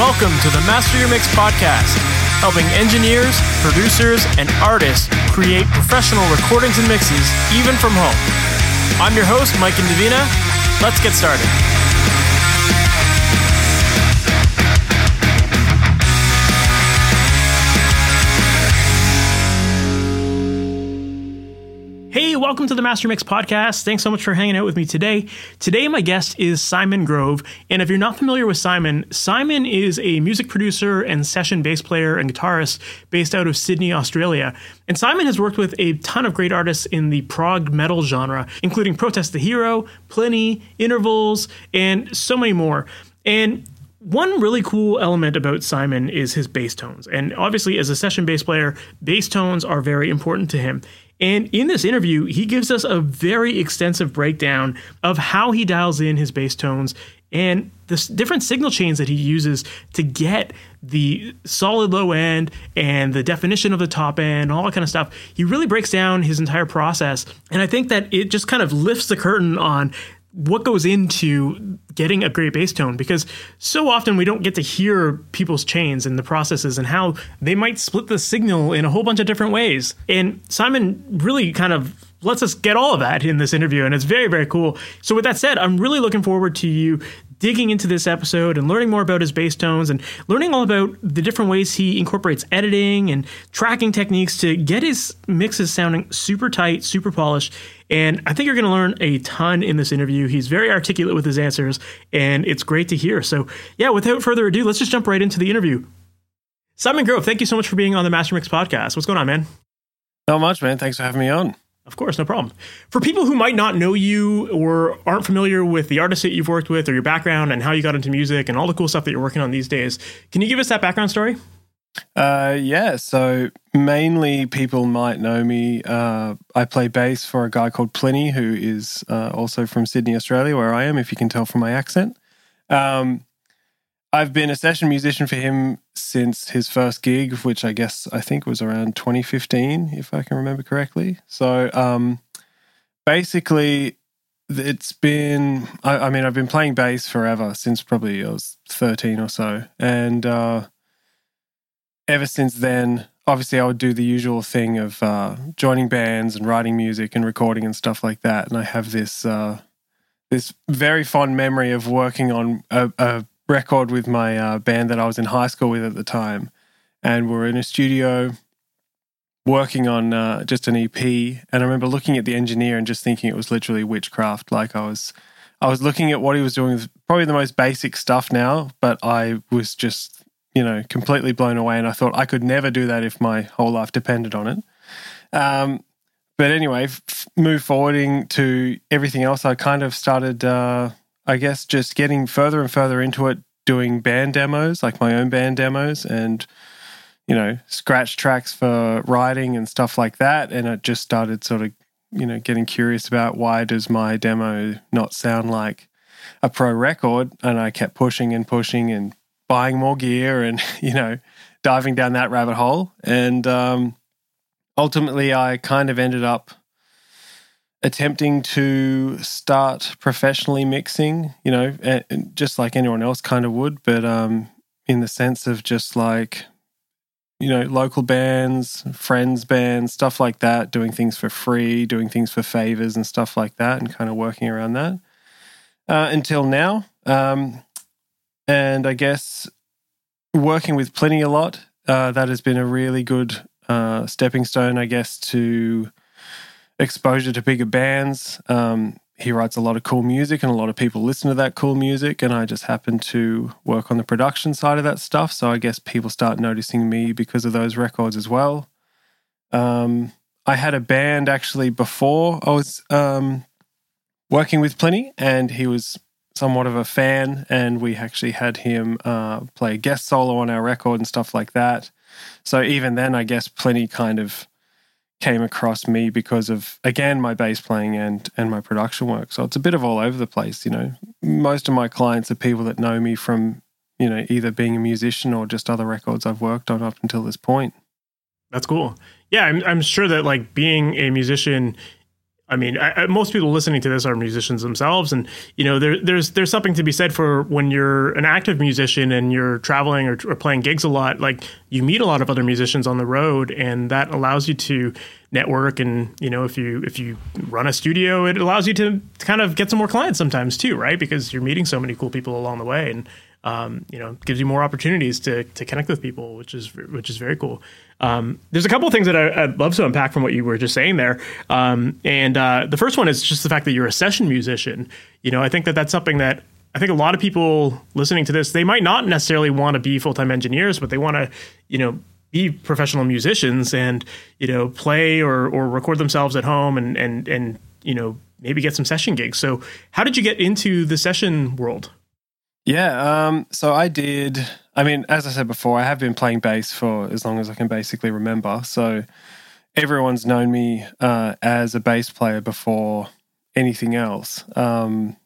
Welcome to the Master Your Mix podcast, helping engineers, producers, and artists create professional recordings and mixes even from home. I'm your host, Mike Indovina. Let's get started. Welcome to the Master Mix podcast. Thanks so much for hanging out with me today. Today, my guest is Simon Grove. And if you're not familiar with Simon, Simon is a music producer and session bass player and guitarist based out of Sydney, Australia. And Simon has worked with a ton of great artists in the prog metal genre, including Protest the Hero, Plini, Intervals, and so many more. And one really cool element about Simon is his bass tones. And obviously, as a session bass player, bass tones are very important to him. And in this interview, he gives us a very extensive breakdown of how he dials in his bass tones and the different signal chains that he uses to get the solid low end and the definition of the top end, all that kind of stuff. He really breaks down his entire process. And I think that it just kind of lifts the curtain on what goes into getting a great bass tone because so often we don't get to hear people's chains and the processes and how they might split the signal in a whole bunch of different ways. And Simon really kind of lets us get all of that in this interview and it's very very cool. So with that said, I'm really looking forward to you digging into this episode and learning more about his bass tones and learning all about the different ways he incorporates editing and tracking techniques to get his mixes sounding super tight, super polished. And I think you're going to learn a ton in this interview. He's very articulate with his answers, and it's great to hear. So, yeah, without further ado, let's just jump right into the interview. Simon Grove, thank you so much for being on the Master Mix podcast. What's going on, man? Not much, man. Thanks for having me on. Of course, no problem. For people who might not know you or aren't familiar with the artists that you've worked with or your background and how you got into music and all the cool stuff that you're working on these days, can you give us that background story? Uh, yeah, so mainly people might know me. Uh, I play bass for a guy called Plini, who is uh, also from Sydney, Australia, where I am, if you can tell from my accent. Um, I've been a session musician for him since his first gig, which I guess I think was around 2015, if I can remember correctly. So um, basically, it's been, I, I, mean, I've been playing bass forever since probably I was 13 or so. And uh, ever since then, obviously, I would do the usual thing of uh, joining bands and writing music and recording and stuff like that. And I have this. Uh, this very fond memory of working on a, a record with my uh, band that I was in high school with at the time, and we are in a studio working on uh, just an EP. And I remember looking at the engineer and just thinking it was literally witchcraft. Like I was, I was looking at what he was doing with probably the most basic stuff now, but I was just, you know, completely blown away. And I thought I could never do that if my whole life depended on it. Um, but anyway, f- move forwarding to everything else, I kind of started uh, I guess just getting further and further into it, doing band demos, like my own band demos, and you know, scratch tracks for writing and stuff like that. And it just started sort of, you know, getting curious about why does my demo not sound like a pro record? And I kept pushing and pushing and buying more gear and, you know, diving down that rabbit hole. And um, ultimately, I kind of ended up attempting to start professionally mixing, you know, just like anyone else kind of would, but um, in the sense of just like, you know, local bands, friends bands, stuff like that, doing things for free, doing things for favors and stuff like that, and kind of working around that uh, until now. Um, and I guess working with Plini a lot, uh, that has been a really good uh, stepping stone, I guess, to exposure to bigger bands. Um, he writes a lot of cool music, and a lot of people listen to that cool music. And I just happen to work on the production side of that stuff. So I guess people start noticing me because of those records as well. Um, I had a band actually before I was um, working with Plini, and he was somewhat of a fan. And we actually had him uh, play a guest solo on our record and stuff like that. So even then, I guess Plini kind of came across me because of again my bass playing and and my production work. So it's a bit of all over the place, you know. Most of my clients are people that know me from, you know, either being a musician or just other records I've worked on up until this point. That's cool. Yeah, I'm I'm sure that like being a musician I mean, I, I, most people listening to this are musicians themselves, and you know, there, there's there's something to be said for when you're an active musician and you're traveling or, or, playing gigs a lot. Like you meet a lot of other musicians on the road, and that allows you to network. And you know, if you if you run a studio, it allows you to kind of get some more clients sometimes too, right? Because you're meeting so many cool people along the way, and um, you know, gives you more opportunities to to connect with people, which is which is very cool. Um, there's a couple of things that I, would love to unpack from what you were just saying there. Um, and uh, the first one is just the fact that you're a session musician. You know, I think that that's something that I think a lot of people listening to this, they might not necessarily want to be full time engineers, but they want to, you know, be professional musicians and you know play or or record themselves at home and and and you know maybe get some session gigs. So, how did you get into the session world? Yeah, um, so I did. I mean, as I said before, I have been playing bass for as long as I can basically remember. So everyone's known me uh, as a bass player before anything else. Um,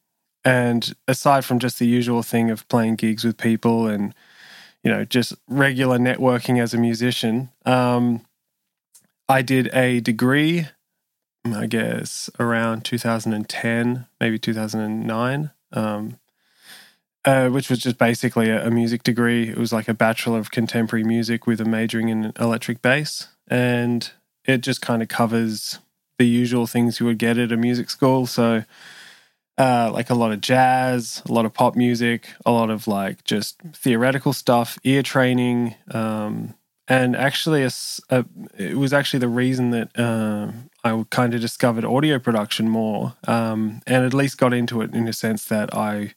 and aside from just the usual thing of playing gigs with people and you know just regular networking as a musician, um, I did a degree. I guess around 2010, maybe 2009. Um, uh, which was just basically a, a, music degree. It was like a bachelor of contemporary music with a majoring in electric bass, and it just kind of covers the usual things you would get at a music school. So, uh, like a lot of jazz, a lot of pop music, a lot of like just theoretical stuff, ear training, um, and actually, a, a, it was actually the reason that uh, I kind of discovered audio production more, um, and at least got into it in a sense that I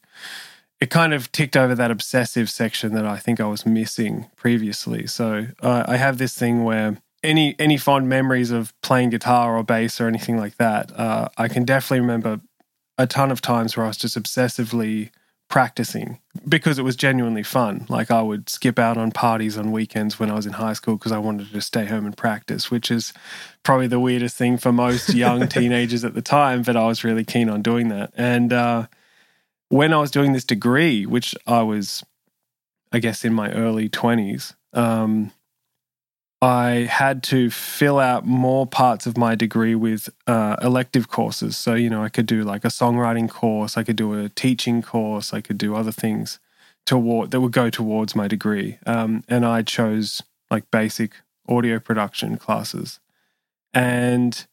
it kind of ticked over that obsessive section that I think I was missing previously. So uh, I have this thing where any any fond memories of playing guitar or bass or anything like that, uh, I can definitely remember a ton of times where I was just obsessively practicing because it was genuinely fun. Like I would skip out on parties on weekends when I was in high school because I wanted to stay home and practice, which is probably the weirdest thing for most young teenagers at the time. But I was really keen on doing that, and uh, when I was doing this degree, which I was, I guess, in my early 20s, um, I had to fill out more parts of my degree with uh, elective courses. So, you know, I could do like a songwriting course, I could do a teaching course, I could do other things toward that would go towards my degree. Um, and I chose like basic audio production classes. And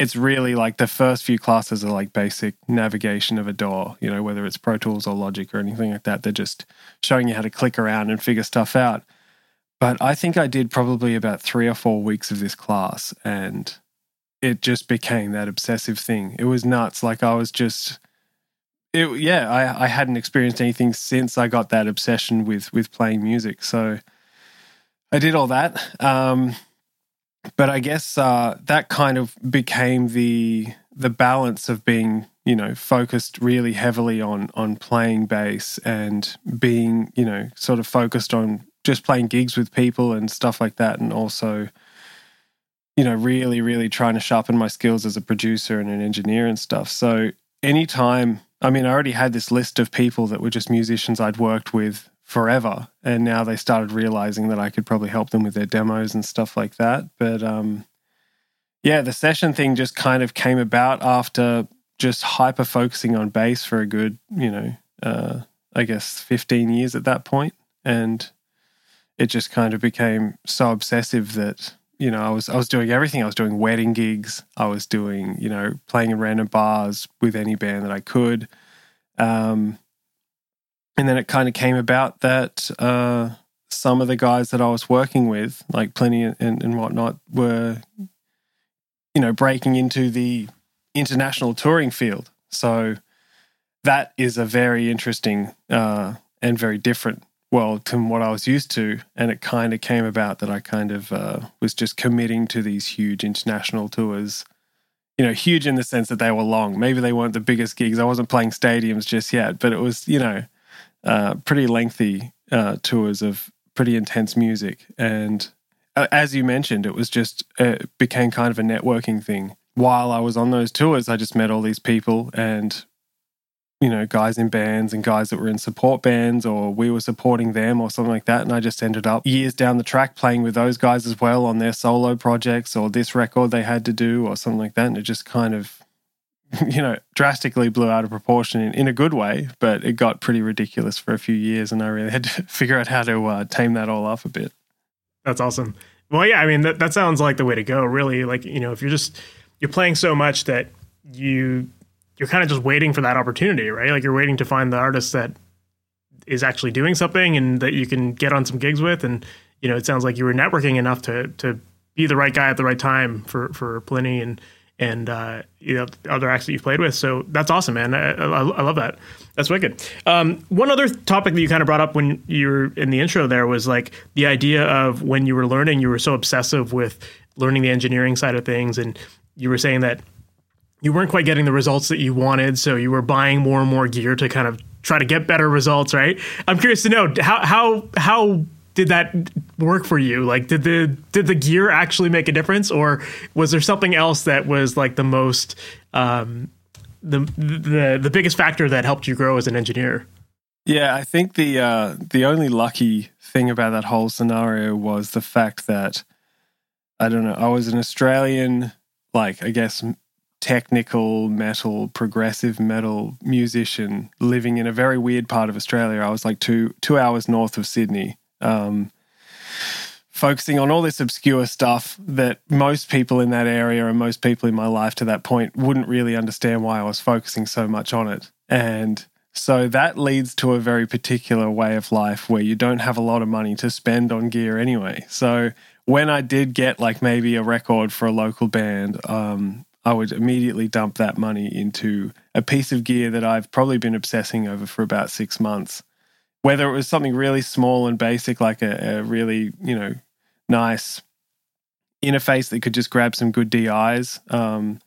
it's really like the first few classes are like basic navigation of a DAW, you know, whether it's Pro Tools or Logic or anything like that. They're just showing you how to click around and figure stuff out. But I think I did probably about three or four weeks of this class and it just became that obsessive thing. It was nuts. Like I was just it yeah, I, I hadn't experienced anything since I got that obsession with with playing music. So I did all that. Um but I guess uh, that kind of became the the balance of being you know focused really heavily on on playing bass and being you know sort of focused on just playing gigs with people and stuff like that and also you know really really trying to sharpen my skills as a producer and an engineer and stuff. So anytime i mean i already had this list of people that were just musicians i'd worked with forever. And now they started realizing that I could probably help them with their demos and stuff like that. But um, yeah, the session thing just kind of came about after just hyper focusing on bass for a good, you know, uh, I guess 15 years at that point. And it just kind of became so obsessive that you know, I was I was doing everything. I was doing wedding gigs. I was doing, you know, playing in random bars with any band that I could. Um, and then it kind of came about that uh, some of the guys that I was working with, like Plini and, and whatnot, were, you know, breaking into the international touring field. So that is a very interesting uh, and very different world to what I was used to. And it kind of came about that I kind of uh, was just committing to these huge international tours. You know, huge in the sense that they were long. Maybe they weren't the biggest gigs. I wasn't playing stadiums just yet, but it was, you know, uh, pretty lengthy uh, tours of pretty intense music. And uh, as you mentioned, it was just, it became kind of a networking thing. While I was on those tours, I just met all these people and, you know, guys in bands and guys that were in support bands or we were supporting them or something like that. And I just ended up years down the track playing with those guys as well on their solo projects or this record they had to do or something like that. And it just kind of you know, drastically blew out of proportion in, in a good way, but it got pretty ridiculous for a few years. And I really had to figure out how to uh, tame that all off a bit. That's awesome. Well, yeah, I mean, that, that sounds like the way to go, really. Like, you know, if you're just, you're playing so much that you, you're kind of just waiting for that opportunity, right? Like you're waiting to find the artist that is actually doing something and that you can get on some gigs with. And, you know, it sounds like you were networking enough to, to be the right guy at the right time for, for Plini and, and uh, you know other acts that you've played with. So that's awesome, man. I, I, I love that. That's wicked. Um, one other topic that you kind of brought up when you were in the intro there was like the idea of when you were learning, you were so obsessive with learning the engineering side of things, and you were saying that you weren't quite getting the results that you wanted, so you were buying more and more gear to kind of try to get better results. Right? I'm curious to know how how how did that work for you? Like, did the did the gear actually make a difference, or was there something else that was like the most um, the the the biggest factor that helped you grow as an engineer? Yeah, I think the uh, the only lucky thing about that whole scenario was the fact that I don't know. I was an Australian, like I guess technical metal, progressive metal musician living in a very weird part of Australia. I was like two two hours north of Sydney um, focusing on all this obscure stuff that most people in that area and most people in my life to that point wouldn't really understand why I was focusing so much on it. And so that leads to a very particular way of life where you don't have a lot of money to spend on gear anyway. So when I did get like maybe a record for a local band, um, I would immediately dump that money into a piece of gear that I've probably been obsessing over for about six months whether it was something really small and basic, like a, a really, you know, nice interface that could just grab some good DIs, um,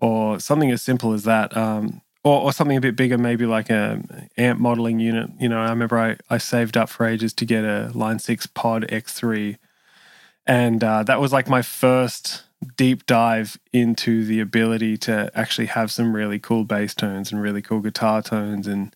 or something as simple as that, um, or, or, something a bit bigger, maybe like a amp modeling unit. You know, I remember I, I saved up for ages to get a Line 6 Pod X3, and uh, that was like my first deep dive into the ability to actually have some really cool bass tones and really cool guitar tones and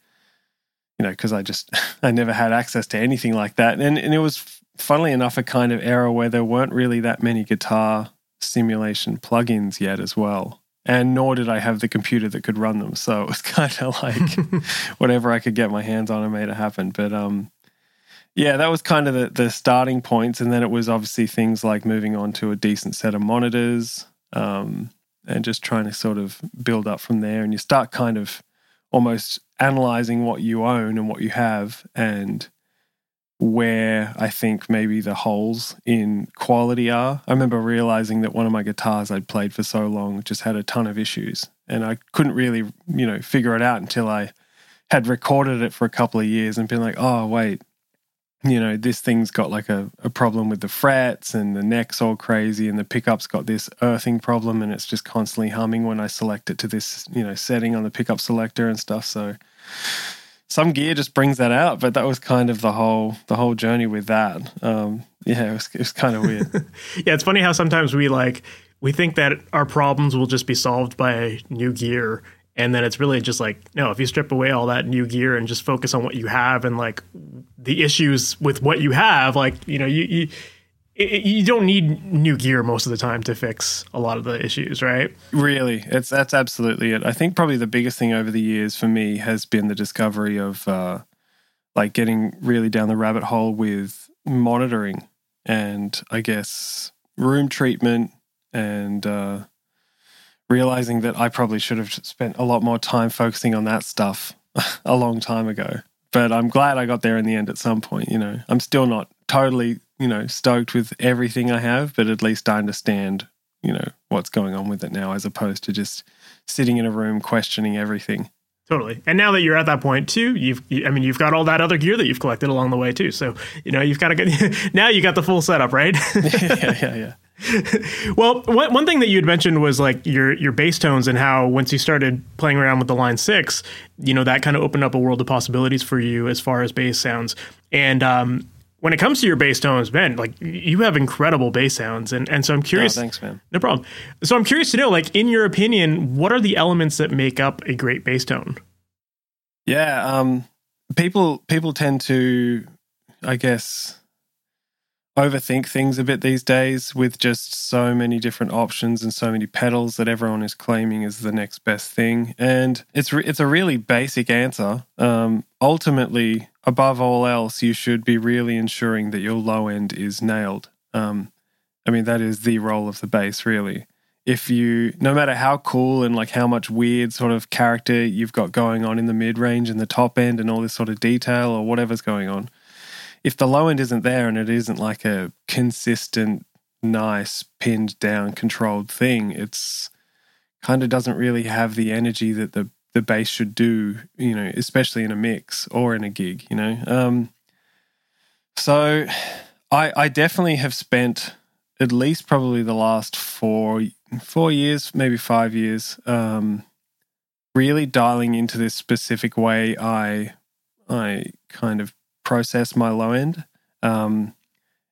you know, because I just I never had access to anything like that, and and it was funnily enough a kind of era where there weren't really that many guitar simulation plugins yet as well. And nor did I have the computer that could run them. So it was kind of like whatever I could get my hands on, I made it happen. But um, yeah, that was kind of the, the starting points. And then it was obviously things like moving on to a decent set of monitors um, and just trying to sort of build up from there. And you start kind of almost analyzing what you own and what you have and where I think maybe the holes in quality are. I remember realizing that one of my guitars I'd played for so long just had a ton of issues and I couldn't really, you know, figure it out until I had recorded it for a couple of years and been like, "Oh, wait, you know, this thing's got like a, a problem with the frets and the neck's all crazy and the pickup's got this earthing problem and it's just constantly humming when I select it to this, you know, setting on the pickup selector and stuff. So some gear just brings that out, but that was kind of the whole the whole journey with that. Um, yeah, it was, it was kind of weird. yeah, it's funny how sometimes we like we think that our problems will just be solved by new gear and then it's really just like no if you strip away all that new gear and just focus on what you have and like the issues with what you have like you know you you you don't need new gear most of the time to fix a lot of the issues, right? Really, it's that's absolutely it. I think probably the biggest thing over the years for me has been the discovery of uh, like getting really down the rabbit hole with monitoring and I guess room treatment and uh, realizing that I probably should have spent a lot more time focusing on that stuff a long time ago. But I'm glad I got there in the end at some point. You know, I'm still not totally, you know, stoked with everything I have, but at least I understand, you know, what's going on with it now as opposed to just sitting in a room questioning everything. Totally. And now that you're at that point too, you've, I mean, you've got all that other gear that you've collected along the way too. So, you know, you've got to get, now you got the full setup, right? yeah, yeah, yeah. well, one, one thing that you had mentioned was like your your bass tones and how once you started playing around with the line six, you know that kind of opened up a world of possibilities for you as far as bass sounds. And um, when it comes to your bass tones, Ben, like you have incredible bass sounds, and and so I'm curious. Oh, thanks, man. No problem. So I'm curious to know, like in your opinion, what are the elements that make up a great bass tone? Yeah, um, people people tend to, I guess overthink things a bit these days with just so many different options and so many pedals that everyone is claiming is the next best thing. And it's re- it's a really basic answer. Um, ultimately, above all else, you should be really ensuring that your low end is nailed. Um, I mean, that is the role of the bass, really. If you, no matter how cool and like how much weird sort of character you've got going on in the mid range and the top end and all this sort of detail or whatever's going on, if the low end isn't there and it isn't like a consistent, nice, pinned down, controlled thing, it's kind of doesn't really have the energy that the the bass should do, you know, especially in a mix or in a gig, you know. Um, so I I definitely have spent at least probably the last four four years, maybe five years, um, really dialing into this specific way I I kind of process my low end. Um,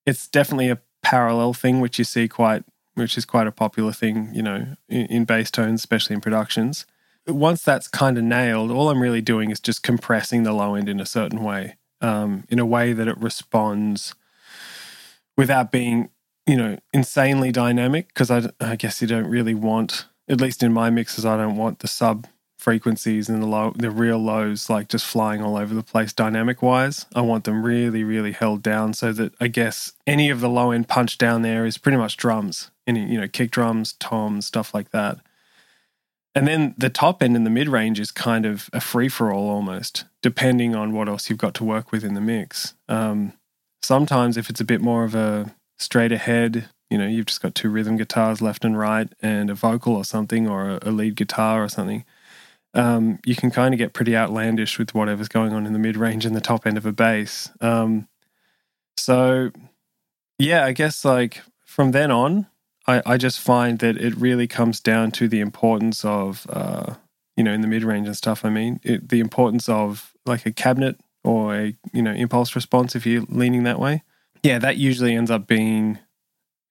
it's definitely a parallel thing, which you see quite, which is quite a popular thing, you know, in, in bass tones, especially in productions. Once that's kind of nailed, all I'm really doing is just compressing the low end in a certain way, um, in a way that it responds without being, you know, insanely dynamic. Because I, I guess you don't really want, at least in my mixes, I don't want the sub frequencies and the low the real lows like just flying all over the place dynamic wise i want them really really held down so that i guess any of the low end punch down there is pretty much drums any you know kick drums toms stuff like that. And then the top end and the mid range is kind of a free for all almost depending on what else you've got to work with in the mix. Um, sometimes if it's a bit more of a straight ahead you know you've just got two rhythm guitars left and right and a vocal or something or a lead guitar or something um, you can kind of get pretty outlandish with whatever's going on in the mid range and the top end of a bass. Um, so, yeah, I guess like from then on, I, I just find that it really comes down to the importance of, uh, you know, in the mid range and stuff. I mean, it, the importance of like a cabinet or a you know impulse response if you're leaning that way. Yeah, that usually ends up being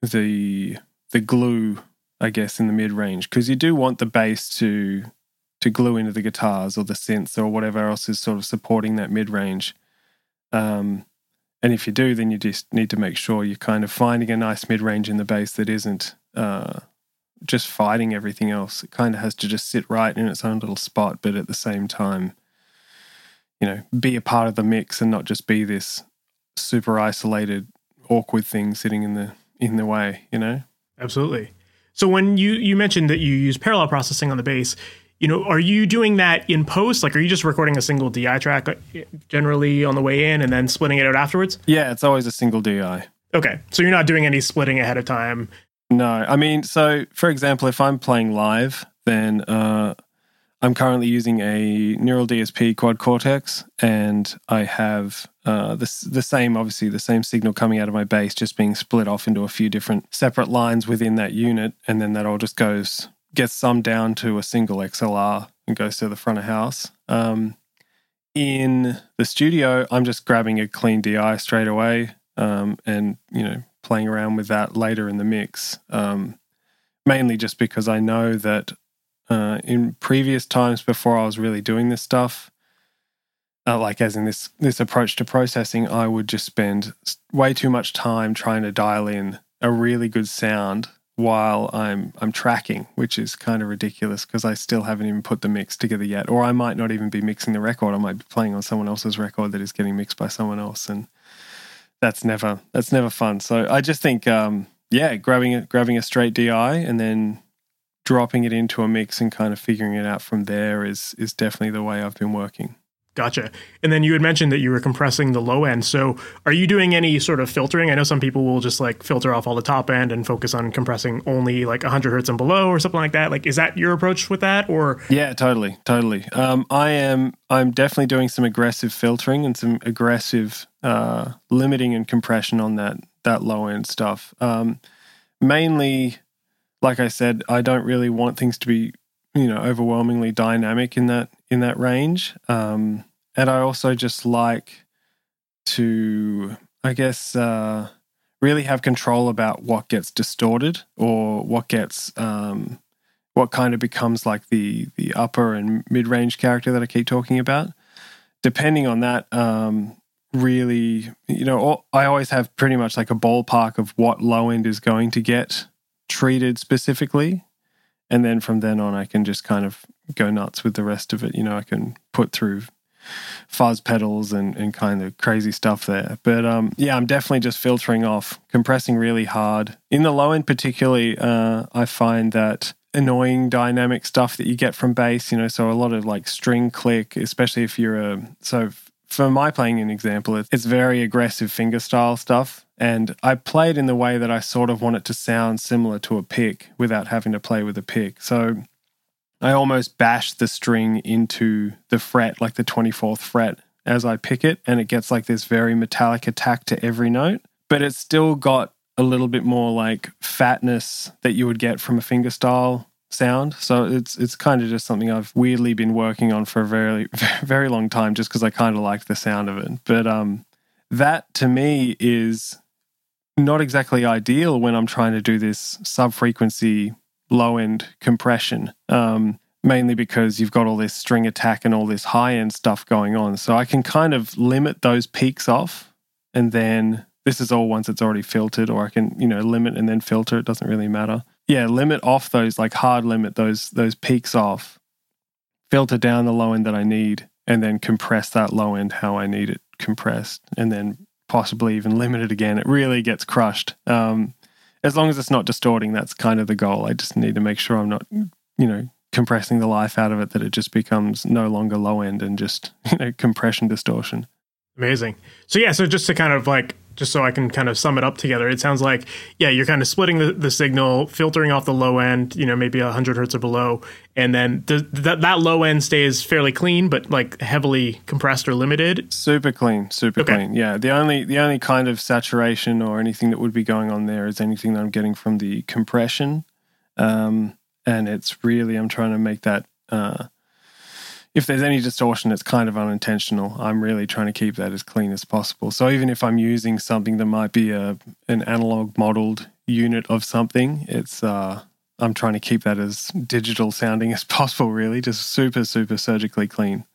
the the glue, I guess, in the mid range because you do want the bass to to glue into the guitars or the synths or whatever else is sort of supporting that mid range. Um, and if you do, then you just need to make sure you're kind of finding a nice mid range in the bass that isn't uh, just fighting everything else. It kind of has to just sit right in its own little spot, but at the same time, you know, be a part of the mix and not just be this super isolated, awkward thing sitting in the in the way. You know. Absolutely. So when you you mentioned that you use parallel processing on the bass, you know, are you doing that in post? Like, are you just recording a single DI track uh, generally on the way in and then splitting it out afterwards? Yeah, it's always a single DI. Okay. So you're not doing any splitting ahead of time? No. I mean, so for example, if I'm playing live, then uh, I'm currently using a Neural DSP Quad Cortex, and I have uh, the, the same, obviously, the same signal coming out of my bass, just being split off into a few different separate lines within that unit. And then that all just goes gets summed down to a single XLR and goes to the front of house. Um, in the studio, I'm just grabbing a clean DI straight away um, and, you know, playing around with that later in the mix. Um, mainly just because I know that uh, in previous times before I was really doing this stuff, uh, like as in this this approach to processing, I would just spend way too much time trying to dial in a really good sound while I'm I'm tracking, which is kind of ridiculous because I still haven't even put the mix together yet, or I might not even be mixing the record. I might be playing on someone else's record that is getting mixed by someone else, and that's never that's never fun. So I just think, um, yeah, grabbing grabbing a straight DI and then dropping it into a mix and kind of figuring it out from there is is definitely the way I've been working. Gotcha. And then you had mentioned that you were compressing the low end. So are you doing any sort of filtering? I know some people will just like filter off all the top end and focus on compressing only like 100 hertz and below or something like that. Like, is that your approach with that or? Yeah, totally. Totally. Um, I am, I'm definitely doing some aggressive filtering and some aggressive uh, limiting and compression on that, that low end stuff. Um, mainly, like I said, I don't really want things to be, you know, overwhelmingly dynamic in that, in that range. Um, and I also just like to, I guess, uh, really have control about what gets distorted or what gets, um, what kind of becomes like the the upper and mid range character that I keep talking about. Depending on that, um, really, you know, I always have pretty much like a ballpark of what low end is going to get treated specifically. And then from then on, I can just kind of go nuts with the rest of it. You know, I can put through fuzz pedals and, and kind of crazy stuff there. But um, yeah, I'm definitely just filtering off, compressing really hard. In the low end, particularly, uh, I find that annoying dynamic stuff that you get from bass, you know, so a lot of like string click, especially if you're a. So for my playing an example, it's very aggressive finger style stuff. And I play it in the way that I sort of want it to sound similar to a pick without having to play with a pick. So I almost bash the string into the fret, like the 24th fret, as I pick it, and it gets like this very metallic attack to every note. But it's still got a little bit more like fatness that you would get from a fingerstyle sound. So it's it's kind of just something I've weirdly been working on for a very very long time, just because I kind of like the sound of it. But um, that to me is not exactly ideal when I'm trying to do this sub frequency low end compression, um, mainly because you've got all this string attack and all this high end stuff going on. So I can kind of limit those peaks off. And then this is all once it's already filtered, or I can, you know, limit and then filter. It doesn't really matter. Yeah, limit off those, like hard limit those those peaks off, filter down the low end that I need, and then compress that low end how I need it compressed, and then possibly even limit it again. It really gets crushed. Um, as long as it's not distorting, that's kind of the goal. I just need to make sure I'm not, you know, compressing the life out of it that it just becomes no longer low end and just, you know, compression distortion. Amazing. So yeah, so just to kind of like just so I can kind of sum it up together, it sounds like yeah, you're kind of splitting the, the signal, filtering off the low end, you know, maybe 100 hertz or below, and then the, that that low end stays fairly clean, but like heavily compressed or limited. Super clean, super okay. clean. Yeah, the only the only kind of saturation or anything that would be going on there is anything that I'm getting from the compression, um, and it's really I'm trying to make that. Uh, if there's any distortion, it's kind of unintentional. I'm really trying to keep that as clean as possible. So even if I'm using something that might be a an analog modeled unit of something, it's uh, I'm trying to keep that as digital sounding as possible. Really, just super super surgically clean.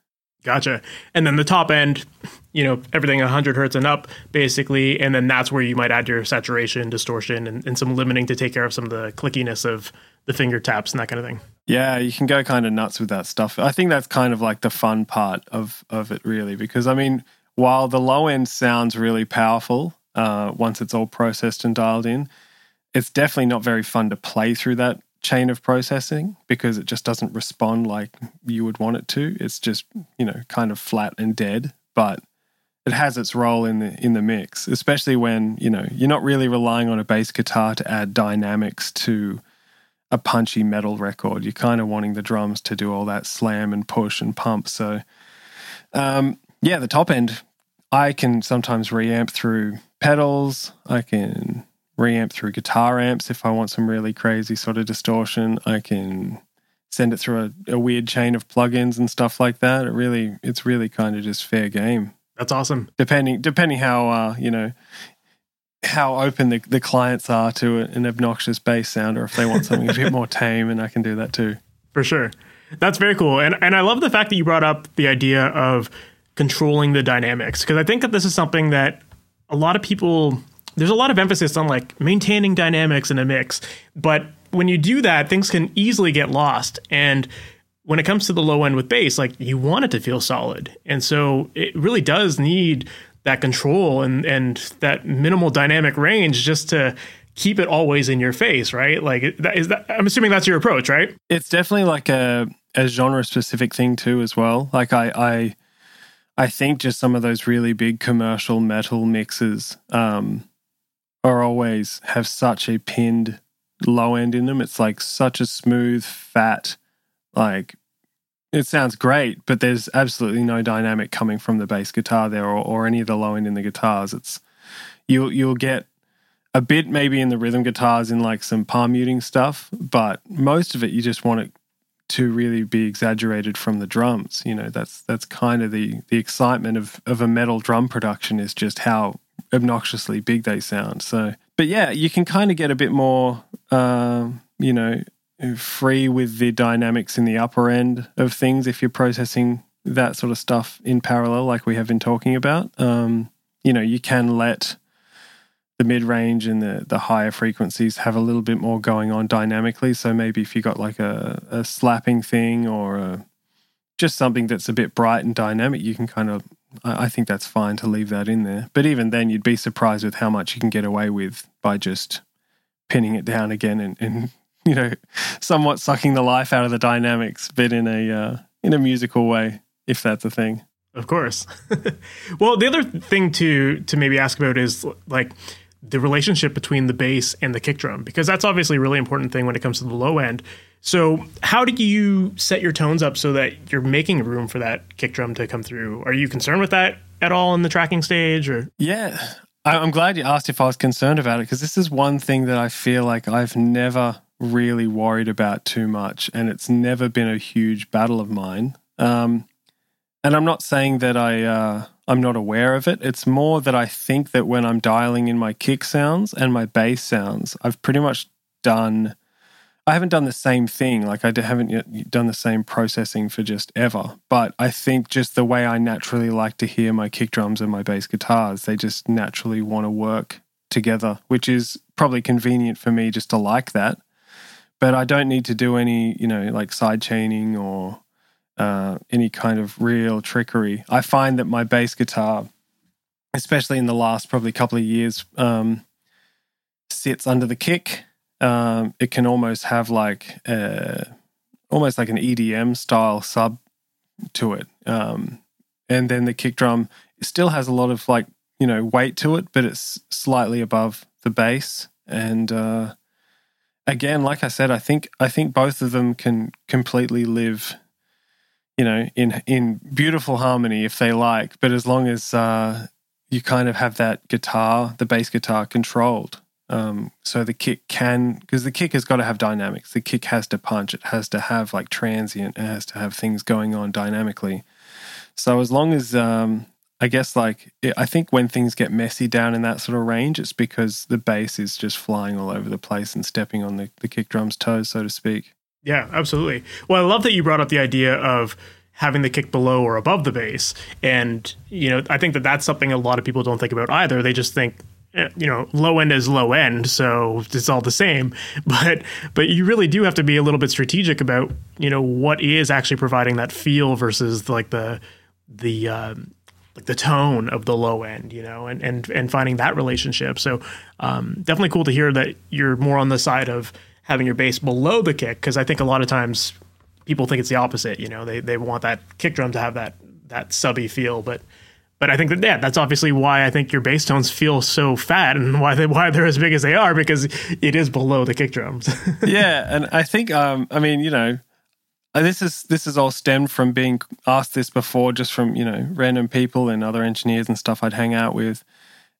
Gotcha. And then the top end, you know, everything 100 hertz and up, basically. And then that's where you might add your saturation, distortion, and, and some limiting to take care of some of the clickiness of the finger taps and that kind of thing. Yeah, you can go kind of nuts with that stuff. I think that's kind of like the fun part of of it, really, because I mean, while the low end sounds really powerful uh, once it's all processed and dialed in, it's definitely not very fun to play through that chain of processing because it just doesn't respond like you would want it to. It's just you know kind of flat and dead, but it has its role in the in the mix, especially when you know you're not really relying on a bass guitar to add dynamics to a punchy metal record. You're kind of wanting the drums to do all that slam and push and pump. So, um, yeah, the top end, I can sometimes reamp through pedals. I can reamp through guitar amps if I want some really crazy sort of distortion. I can send it through a, a weird chain of plugins and stuff like that. It really, it's really kind of just fair game. That's awesome. Depending, depending how uh, you know how open the, the clients are to an obnoxious bass sound or if they want something a bit more tame and I can do that too. For sure. That's very cool. And and I love the fact that you brought up the idea of controlling the dynamics because I think that this is something that a lot of people there's a lot of emphasis on like maintaining dynamics in a mix, but when you do that, things can easily get lost and when it comes to the low end with bass, like you want it to feel solid. And so it really does need that control and and that minimal dynamic range just to keep it always in your face, right? Like that is that I'm assuming that's your approach, right? It's definitely like a a genre specific thing too as well. Like I I I think just some of those really big commercial metal mixes um are always have such a pinned low end in them. It's like such a smooth, fat, like it sounds great, but there's absolutely no dynamic coming from the bass guitar there or, or any of the low end in the guitars. It's you'll you'll get a bit maybe in the rhythm guitars in like some palm muting stuff, but most of it you just want it to really be exaggerated from the drums. You know, that's that's kind of the the excitement of of a metal drum production is just how obnoxiously big they sound. So, but yeah, you can kind of get a bit more, uh, you know, free with the dynamics in the upper end of things if you're processing that sort of stuff in parallel, like we have been talking about. Um, you know, you can let the mid range and the, the higher frequencies have a little bit more going on dynamically. So maybe if you got like a, a slapping thing or a, just something that's a bit bright and dynamic, you can kind of, I, I think that's fine to leave that in there. But even then, you'd be surprised with how much you can get away with by just pinning it down again and, and you know, somewhat sucking the life out of the dynamics, but in a uh, in a musical way, if that's a thing. Of course. well, the other thing to to maybe ask about is like the relationship between the bass and the kick drum because that's obviously a really important thing when it comes to the low end. So, how do you set your tones up so that you're making room for that kick drum to come through? Are you concerned with that at all in the tracking stage or Yeah. I'm glad you asked if I was concerned about it because this is one thing that I feel like I've never really worried about too much, and it's never been a huge battle of mine. Um, and I'm not saying that I uh, I'm not aware of it. It's more that I think that when I'm dialing in my kick sounds and my bass sounds, I've pretty much done. I haven't done the same thing. Like I haven't yet done the same processing for just ever. But I think just the way I naturally like to hear my kick drums and my bass guitars, they just naturally want to work together, which is probably convenient for me just to like that but I don't need to do any, you know, like side chaining or uh, any kind of real trickery. I find that my bass guitar, especially in the last probably couple of years, um, sits under the kick. Um, it can almost have like a, almost like an EDM style sub to it, um, and then the kick drum still has a lot of like you know weight to it, but it's slightly above the bass and. Uh, again, like I said, I think I think both of them can completely live, you know, in in beautiful harmony if they like. But as long as uh, you kind of have that guitar, the bass guitar controlled, um, so the kick can because the kick has got to have dynamics. The kick has to punch. It has to have like transient. It has to have things going on dynamically. So as long as um, I guess like I think when things get messy down in that sort of range, it's because the bass is just flying all over the place and stepping on the, the kick drum's toes, so to speak. Yeah, absolutely. Well, I love that you brought up the idea of having the kick below or above the bass, and you know I think that that's something a lot of people don't think about either. They just think eh, you know low end is low end so it's all the same but but you really do have to be a little bit strategic about you know what is actually providing that feel versus like the the um, like the tone of the low end, you know, and and and finding that relationship. So um, definitely cool to hear that you're more on the side of having your bass below the kick because I think a lot of times people think it's the opposite. You know, they they want that kick drum to have that that subby feel, but but I think that yeah, that's obviously why I think your bass tones feel so fat and why they why they're as big as they are because it is below the kick drums. yeah, and I think um, I mean you know this is this is all stemmed from being asked this before, just from you know random people and other engineers and stuff I'd hang out with,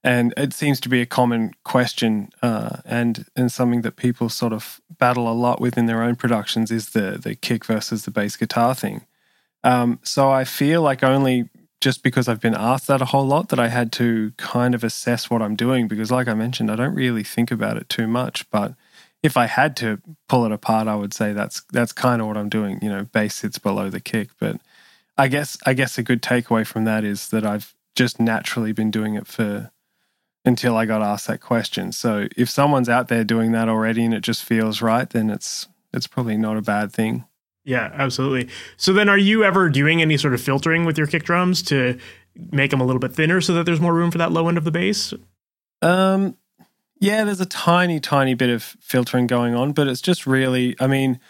and it seems to be a common question uh, and and something that people sort of battle a lot with in their own productions is the the kick versus the bass guitar thing. Um, so I feel like only just because I've been asked that a whole lot that I had to kind of assess what I'm doing because, like I mentioned, I don't really think about it too much, but if I had to pull it apart, I would say that's that's kind of what I'm doing. You know, bass sits below the kick, but I guess I guess a good takeaway from that is that I've just naturally been doing it for until I got asked that question. So if someone's out there doing that already and it just feels right, then it's it's probably not a bad thing. Yeah, absolutely. So then are you ever doing any sort of filtering with your kick drums to make them a little bit thinner so that there's more room for that low end of the bass? Um yeah, there's a tiny, tiny bit of filtering going on, but it's just really, I mean,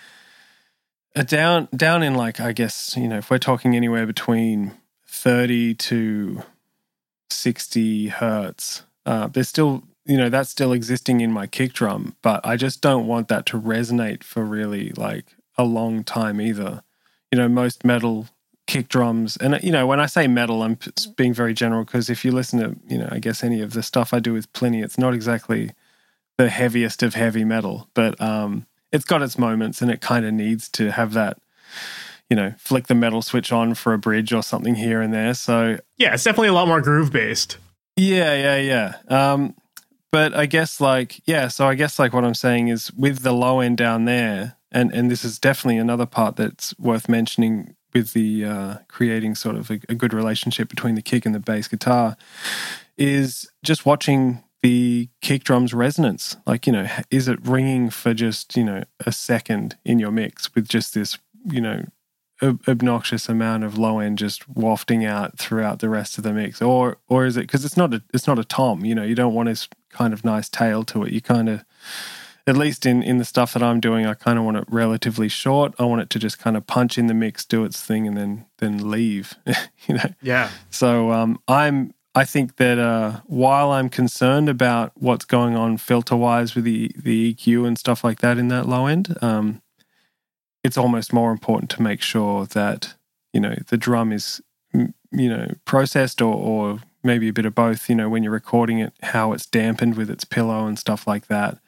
a down down in like I guess you know if we're talking anywhere between thirty to sixty hertz, uh, there's still you know that's still existing in my kick drum, but I just don't want that to resonate for really like a long time either. You know, most metal kick drums. And you know when i say metal i'm being very general because if you listen to you know i guess any of the stuff i do with Plini it's not exactly the heaviest of heavy metal but um it's got its moments and it kind of needs to have that you know flick the metal switch on for a bridge or something here and there. So yeah it's definitely a lot more groove based. Yeah yeah yeah. Um but i guess like yeah so i guess like what i'm saying is with the low end down there and and this is definitely another part that's worth mentioning with the uh, creating sort of a, a good relationship between the kick and the bass guitar is just watching the kick drum's resonance. Like, you know, is it ringing for just, you know, a second in your mix with just this, you know, ob- obnoxious amount of low end just wafting out throughout the rest of the mix or or is it because it's not a it's not a tom, you know, you don't want this kind of nice tail to it. You kind of at least in in the stuff that I'm doing, I kind of want it relatively short. I want it to just kind of punch in the mix, do its thing, and then then leave. you know. Yeah. So um, I'm. I think that uh, while I'm concerned about what's going on filter wise with the the EQ and stuff like that in that low end, um, it's almost more important to make sure that you know the drum is you know processed or, or maybe a bit of both. You know when you're recording it, how it's dampened with its pillow and stuff like that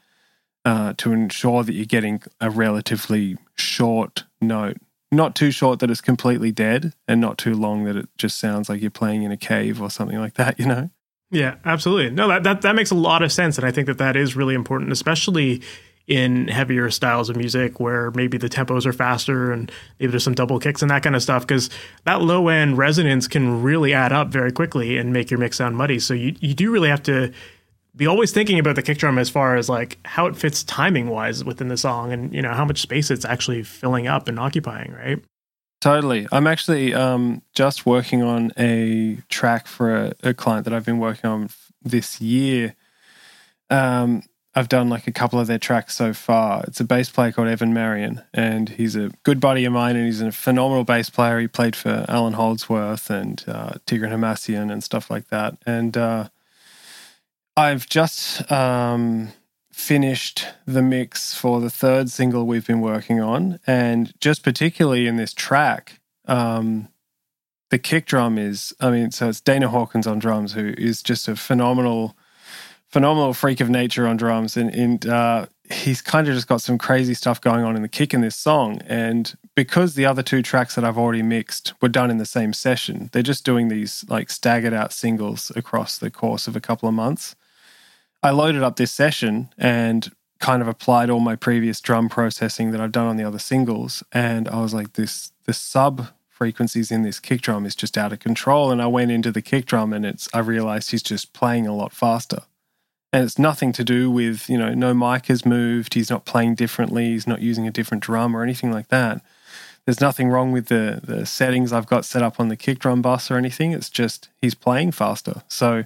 uh, to ensure that you're getting a relatively short note. Not too short that it's completely dead, and not too long that it just sounds like you're playing in a cave or something like that, you know? Yeah, absolutely. No, that, that, that makes a lot of sense. And I think that that is really important, especially in heavier styles of music where maybe the tempos are faster and maybe there's some double kicks and that kind of stuff because that low end resonance can really add up very quickly and make your mix sound muddy so you, you do really have to be always thinking about the kick drum as far as like how it fits timing wise within the song and you know how much space it's actually filling up and occupying right? Totally. I'm actually um, just working on a track for a, a, client that i've been working on this year. Um, i've done like a couple of their tracks so far. It's a bass player called Evan Marien and he's a good buddy of mine and he's a phenomenal bass player. He played for Allan Holdsworth and uh, tigran hamasyan and stuff like that. And uh, I've just um, finished the mix for the third single we've been working on, and just particularly in this track, um, the kick drum is. I mean, so it's Dana Hawkins on drums, who is just a phenomenal, phenomenal freak of nature on drums, and, and uh, he's kind of just got some crazy stuff going on in the kick in this song. And because the other two tracks that I've already mixed were done in the same session, they're just doing these like staggered out singles across the course of a couple of months. I loaded up this session and kind of applied all my previous drum processing that I've done on the other singles. And I was like, this, the sub frequencies in this kick drum is just out of control. And I went into the kick drum and it's, I realized he's just playing a lot faster. And it's nothing to do with, you know, no mic has moved. He's not playing differently. He's not using a different drum or anything like that. There's nothing wrong with the, the settings I've got set up on the kick drum bus or anything. It's just he's playing faster. So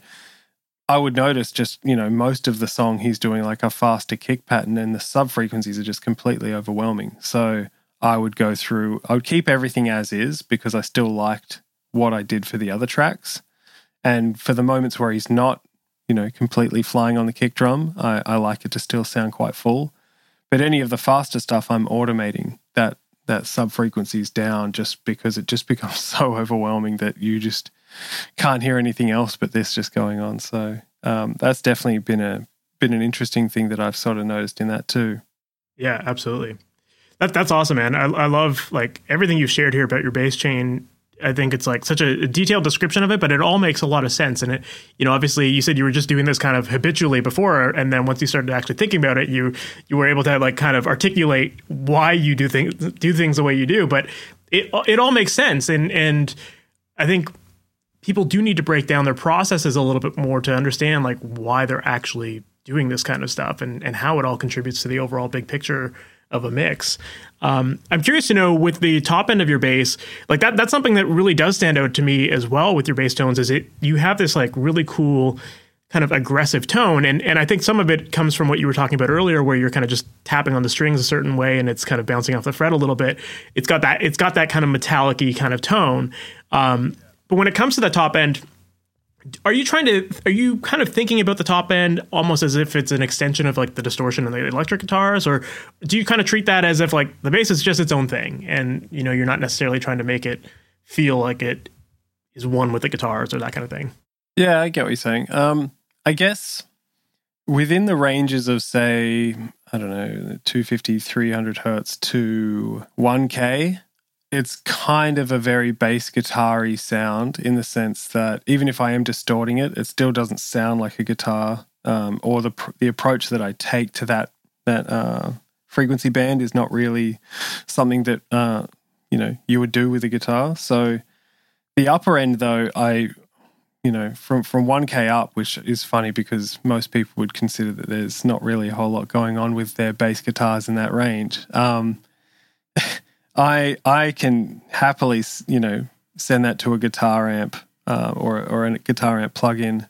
I would notice just, you know, most of the song he's doing like a faster kick pattern and the sub frequencies are just completely overwhelming. So I would go through, I would keep everything as is because I still liked what I did for the other tracks. And for the moments where he's not, you know, completely flying on the kick drum, I, I like it to still sound quite full. But any of the faster stuff, I'm automating that that sub frequencies down just because it just becomes so overwhelming that you just can't hear anything else but this just going on. So um, that's definitely been a been an interesting thing that I've sort of noticed in that too. Yeah, absolutely. That that's awesome, man. I, I love like everything you've shared here about your bass chain. I think it's like such a detailed description of it, but it all makes a lot of sense. And it, you know, obviously you said you were just doing this kind of habitually before, and then once you started actually thinking about it, you you were able to like kind of articulate why you do things do things the way you do. But it it all makes sense, and and I think people do need to break down their processes a little bit more to understand like why they're actually doing this kind of stuff and, and how it all contributes to the overall big picture of a mix. Um, I'm curious to know with the top end of your bass, like that that's something that really does stand out to me as well with your bass tones is it you have this like really cool kind of aggressive tone and and I think some of it comes from what you were talking about earlier where you're kind of just tapping on the strings a certain way and it's kind of bouncing off the fret a little bit. It's got that it's got that kind of metallic kind of tone. Um, but when it comes to the top end, are you trying to are you kind of thinking about the top end almost as if it's an extension of like the distortion and the electric guitars? Or do you kind of treat that as if like the bass is just its own thing and you know you're not necessarily trying to make it feel like it is one with the guitars or that kind of thing? Yeah i get what you're saying. Um i guess within the ranges of say i don't know 250 300 hertz to 1k it's kind of a very bass guitar y sound in the sense that even if I am distorting it, it still doesn't sound like a guitar. Um, or the the approach that I take to that that uh, frequency band is not really something that uh, you know you would do with a guitar. So the upper end though, I you know from from 1k up, which is funny because most people would consider that there's not really a whole lot going on with their bass guitars in that range. Um, I I can happily you know send that to a guitar amp uh, or or a guitar amp plug-in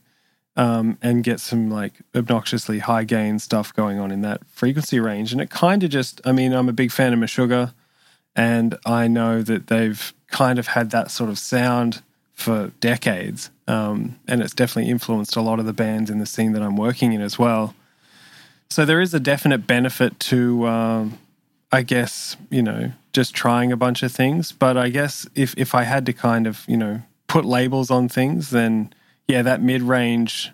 um, and get some like obnoxiously high gain stuff going on in that frequency range. And it kind of just, I mean, I'm a big fan of Meshuggah, and I know that they've kind of had that sort of sound for decades. Um, and it's definitely influenced a lot of the bands in the scene that I'm working in as well. So there is a definite benefit to, um, I guess, you know, just trying a bunch of things. But I guess if, if I had to kind of, you know, put labels on things, then yeah, that mid range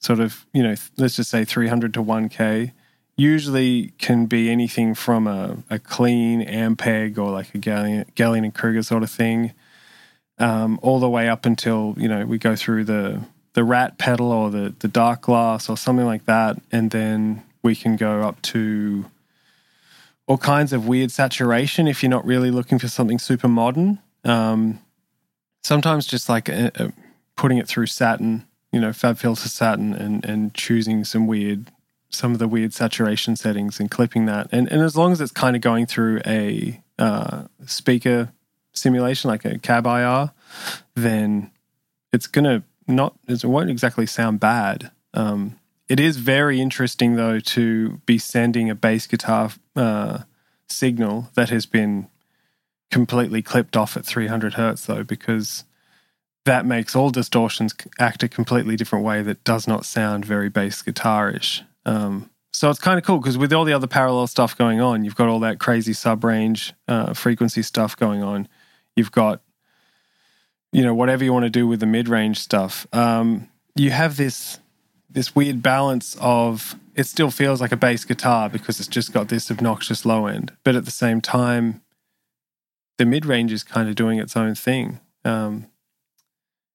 sort of, you know, let's just say 300 to 1K usually can be anything from a, a clean Ampeg or like a Gallien, Gallien and Krueger sort of thing, um, all the way up until, you know, we go through the, the rat pedal or the, the Darkglass or something like that. And then we can go up to all kinds of weird saturation if you're not really looking for something super modern. Um, sometimes just like a, a, putting it through satin, you know, FabFilter Saturn, and and choosing some weird, some of the weird saturation settings and clipping that, and and as long as it's kind of going through a uh, speaker simulation like a cab IR, then it's gonna not it won't exactly sound bad. Um, it is very interesting though to be sending a bass guitar uh, signal that has been completely clipped off at 300 hertz though because that makes all distortions act a completely different way that does not sound very bass guitarish. Um, so it's kind of cool because with all the other parallel stuff going on, you've got all that crazy sub range uh, frequency stuff going on. You've got, you know, whatever you want to do with the mid range stuff. Um, you have this this weird balance of it still feels like a bass guitar because it's just got this obnoxious low end, but at the same time, the mid range is kind of doing its own thing. Um,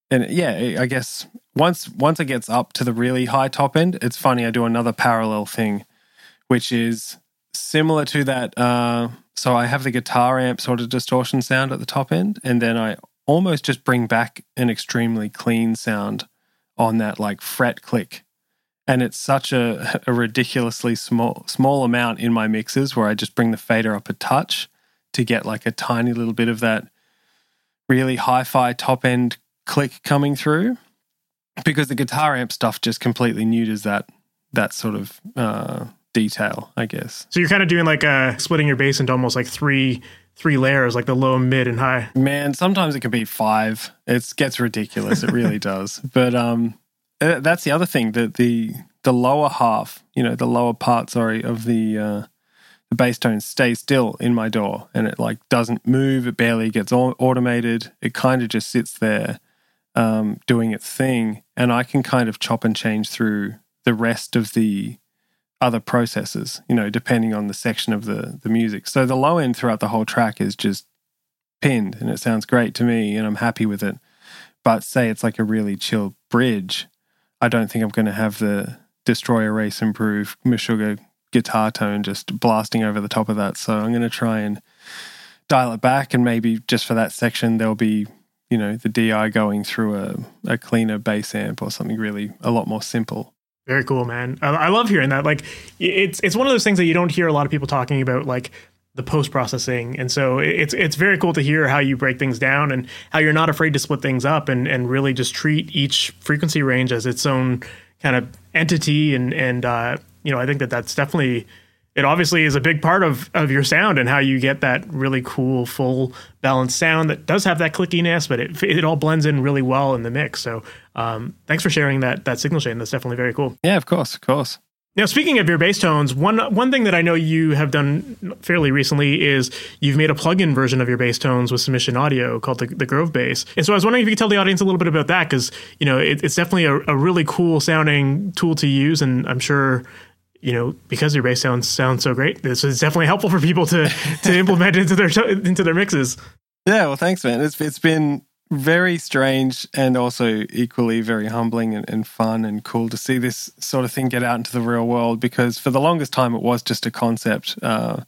and yeah, I guess once once it gets up to the really high top end, it's funny. I do another parallel thing, which is similar to that. Uh, so I have the guitar amp sort of distortion sound at the top end, and then I almost just bring back an extremely clean sound on that like fret click. And it's such a, a ridiculously small small amount in my mixes where I just bring the fader up a touch to get like a tiny little bit of that really hi-fi top end click coming through because the guitar amp stuff just completely neuters that that sort of uh, detail, I guess. So you're kind of doing like a splitting your bass into almost like three three layers, like the low, mid, and high. Man, sometimes it can be five. It gets ridiculous. It really does. But um, uh, that's the other thing that the the lower half, you know, the lower part, sorry, of the uh, the bass tone stays still in my DAW, and it like doesn't move. It barely gets automated. It kind of just sits there um, doing its thing, and I can kind of chop and change through the rest of the other processes, you know, depending on the section of the the music. So the low end throughout the whole track is just pinned, and it sounds great to me, and I'm happy with it. But say it's like a really chill bridge, I don't think I'm going to have the destroy, erase, improve Meshuggah guitar tone just blasting over the top of that. So I'm going to try and dial it back, and maybe just for that section, there'll be you know the DI going through a, a cleaner bass amp or something really a lot more simple. Very cool, man. I, I love hearing that. Like it's it's one of those things that you don't hear a lot of people talking about, like the post processing. And so it's it's very cool to hear how you break things down and how you're not afraid to split things up and and really just treat each frequency range as its own kind of entity. And and uh, you know I think that that's definitely it obviously is a big part of, of your sound and how you get that really cool full balanced sound that does have that clickiness but it, it all blends in really well in the mix so um, thanks for sharing that that signal chain that's definitely very cool yeah of course of course now speaking of your bass tones one one thing that i know you have done fairly recently is you've made a plug-in version of your bass tones with submission audio called the, the GroveBass and so i was wondering if you could tell the audience a little bit about that because you know it, it's definitely a, a really cool sounding tool to use and i'm sure you know, because your bass sounds sounds so great, this is definitely helpful for people to to implement into their into their mixes. Yeah, well, thanks, man. It's it's been very strange and also equally very humbling and, and, fun and cool to see this sort of thing get out into the real world because for the longest time it was just a concept uh,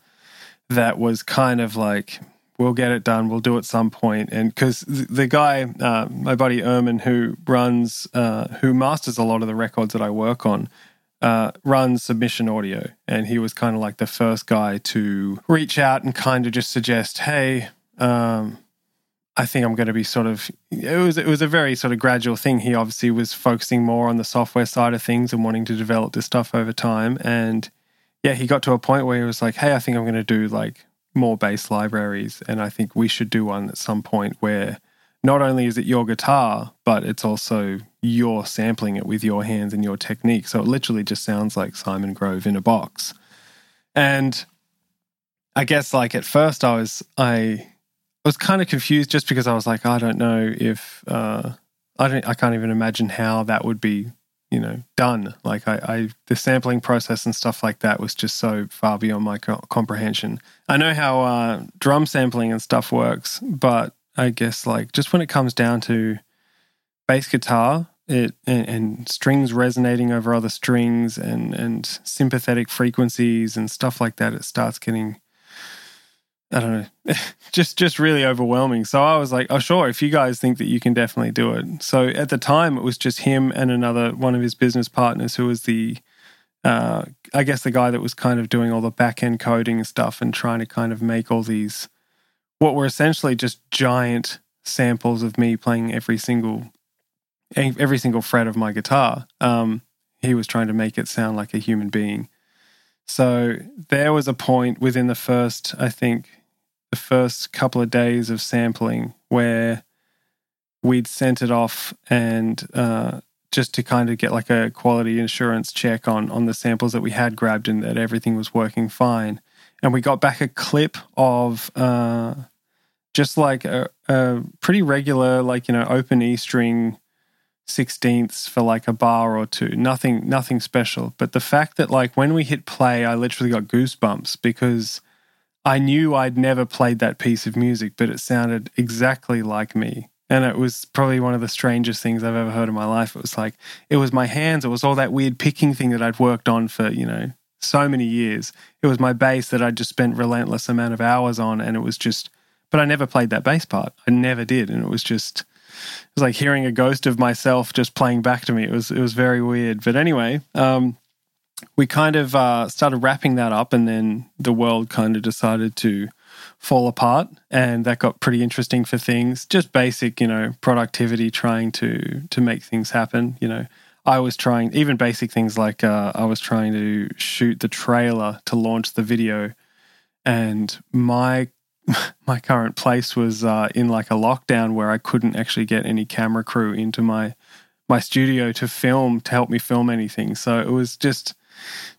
that was kind of like we'll get it done. We'll do it some. And because the guy, uh, my buddy Ermin, who runs, uh, who masters a lot of the records that I work on, uh, runs Submission Audio, and he was kind of like the first guy to reach out and kind of just suggest, hey. Um, I think I'm going to be sort of. It was it was a very sort of gradual thing. He obviously was focusing more on the software side of things and wanting to develop this stuff over time. And yeah, he got to a point where he was like, "Hey, I think I'm going to do like more bass libraries, and I think we should do one at some point where not only is it your guitar, but it's also you're sampling it with your hands and your technique. So it literally just sounds like Simon Grove in a box. And I guess like at first I was I was kind of confused just because I was like, I don't know if uh, I don't I can't even imagine how that would be, you know, done. Like I, I the sampling process and stuff like that was just so far beyond my co- comprehension. I know how uh, drum sampling and stuff works, but I guess like just when it comes down to bass guitar, it and, and, strings resonating over other strings and and sympathetic frequencies and stuff like that, it starts getting I don't know, just just really overwhelming. So I was like, oh sure, if you guys think that you can definitely do it. So at the time, it was just him and another one of his business partners who was the uh, I guess the guy that was kind of doing all the back end coding stuff and trying to kind of make all these what were essentially just giant samples of me playing every single every single fret of my guitar. Um, he was trying to make it sound like a human being. So there was a point within the first, I think, the first couple of days of sampling where we'd sent it off and uh, just to kind of get like a quality insurance check on on the samples that we had grabbed and that everything was working fine. And we got back a clip of uh, just like a, a pretty regular, like, you know, open E string sixteenths for like a bar or two. Nothing nothing special. But the fact that like when we hit play, I literally got goosebumps because I knew I'd never played that piece of music, but it sounded exactly like me. And it was probably one of the strangest things I've ever heard in my life. It was like it was my hands, it was all that weird picking thing that I'd worked on for, you know, so many years. It was my bass that I just spent relentless amount of hours on and it was just but I never played that bass part. I never did, and it was just it was like hearing a ghost of myself just playing back to me. It was it was very weird. But anyway, um, we kind of uh, started wrapping that up, and then the world kind of decided to fall apart, and that got pretty interesting for things. Just basic, you know, productivity, trying to to make things happen. You know, I was trying even basic things like uh, I was trying to shoot the trailer to launch the video, and my my current place was uh, in like a lockdown where I couldn't actually get any camera crew into my my studio to film to help me film anything. So it was just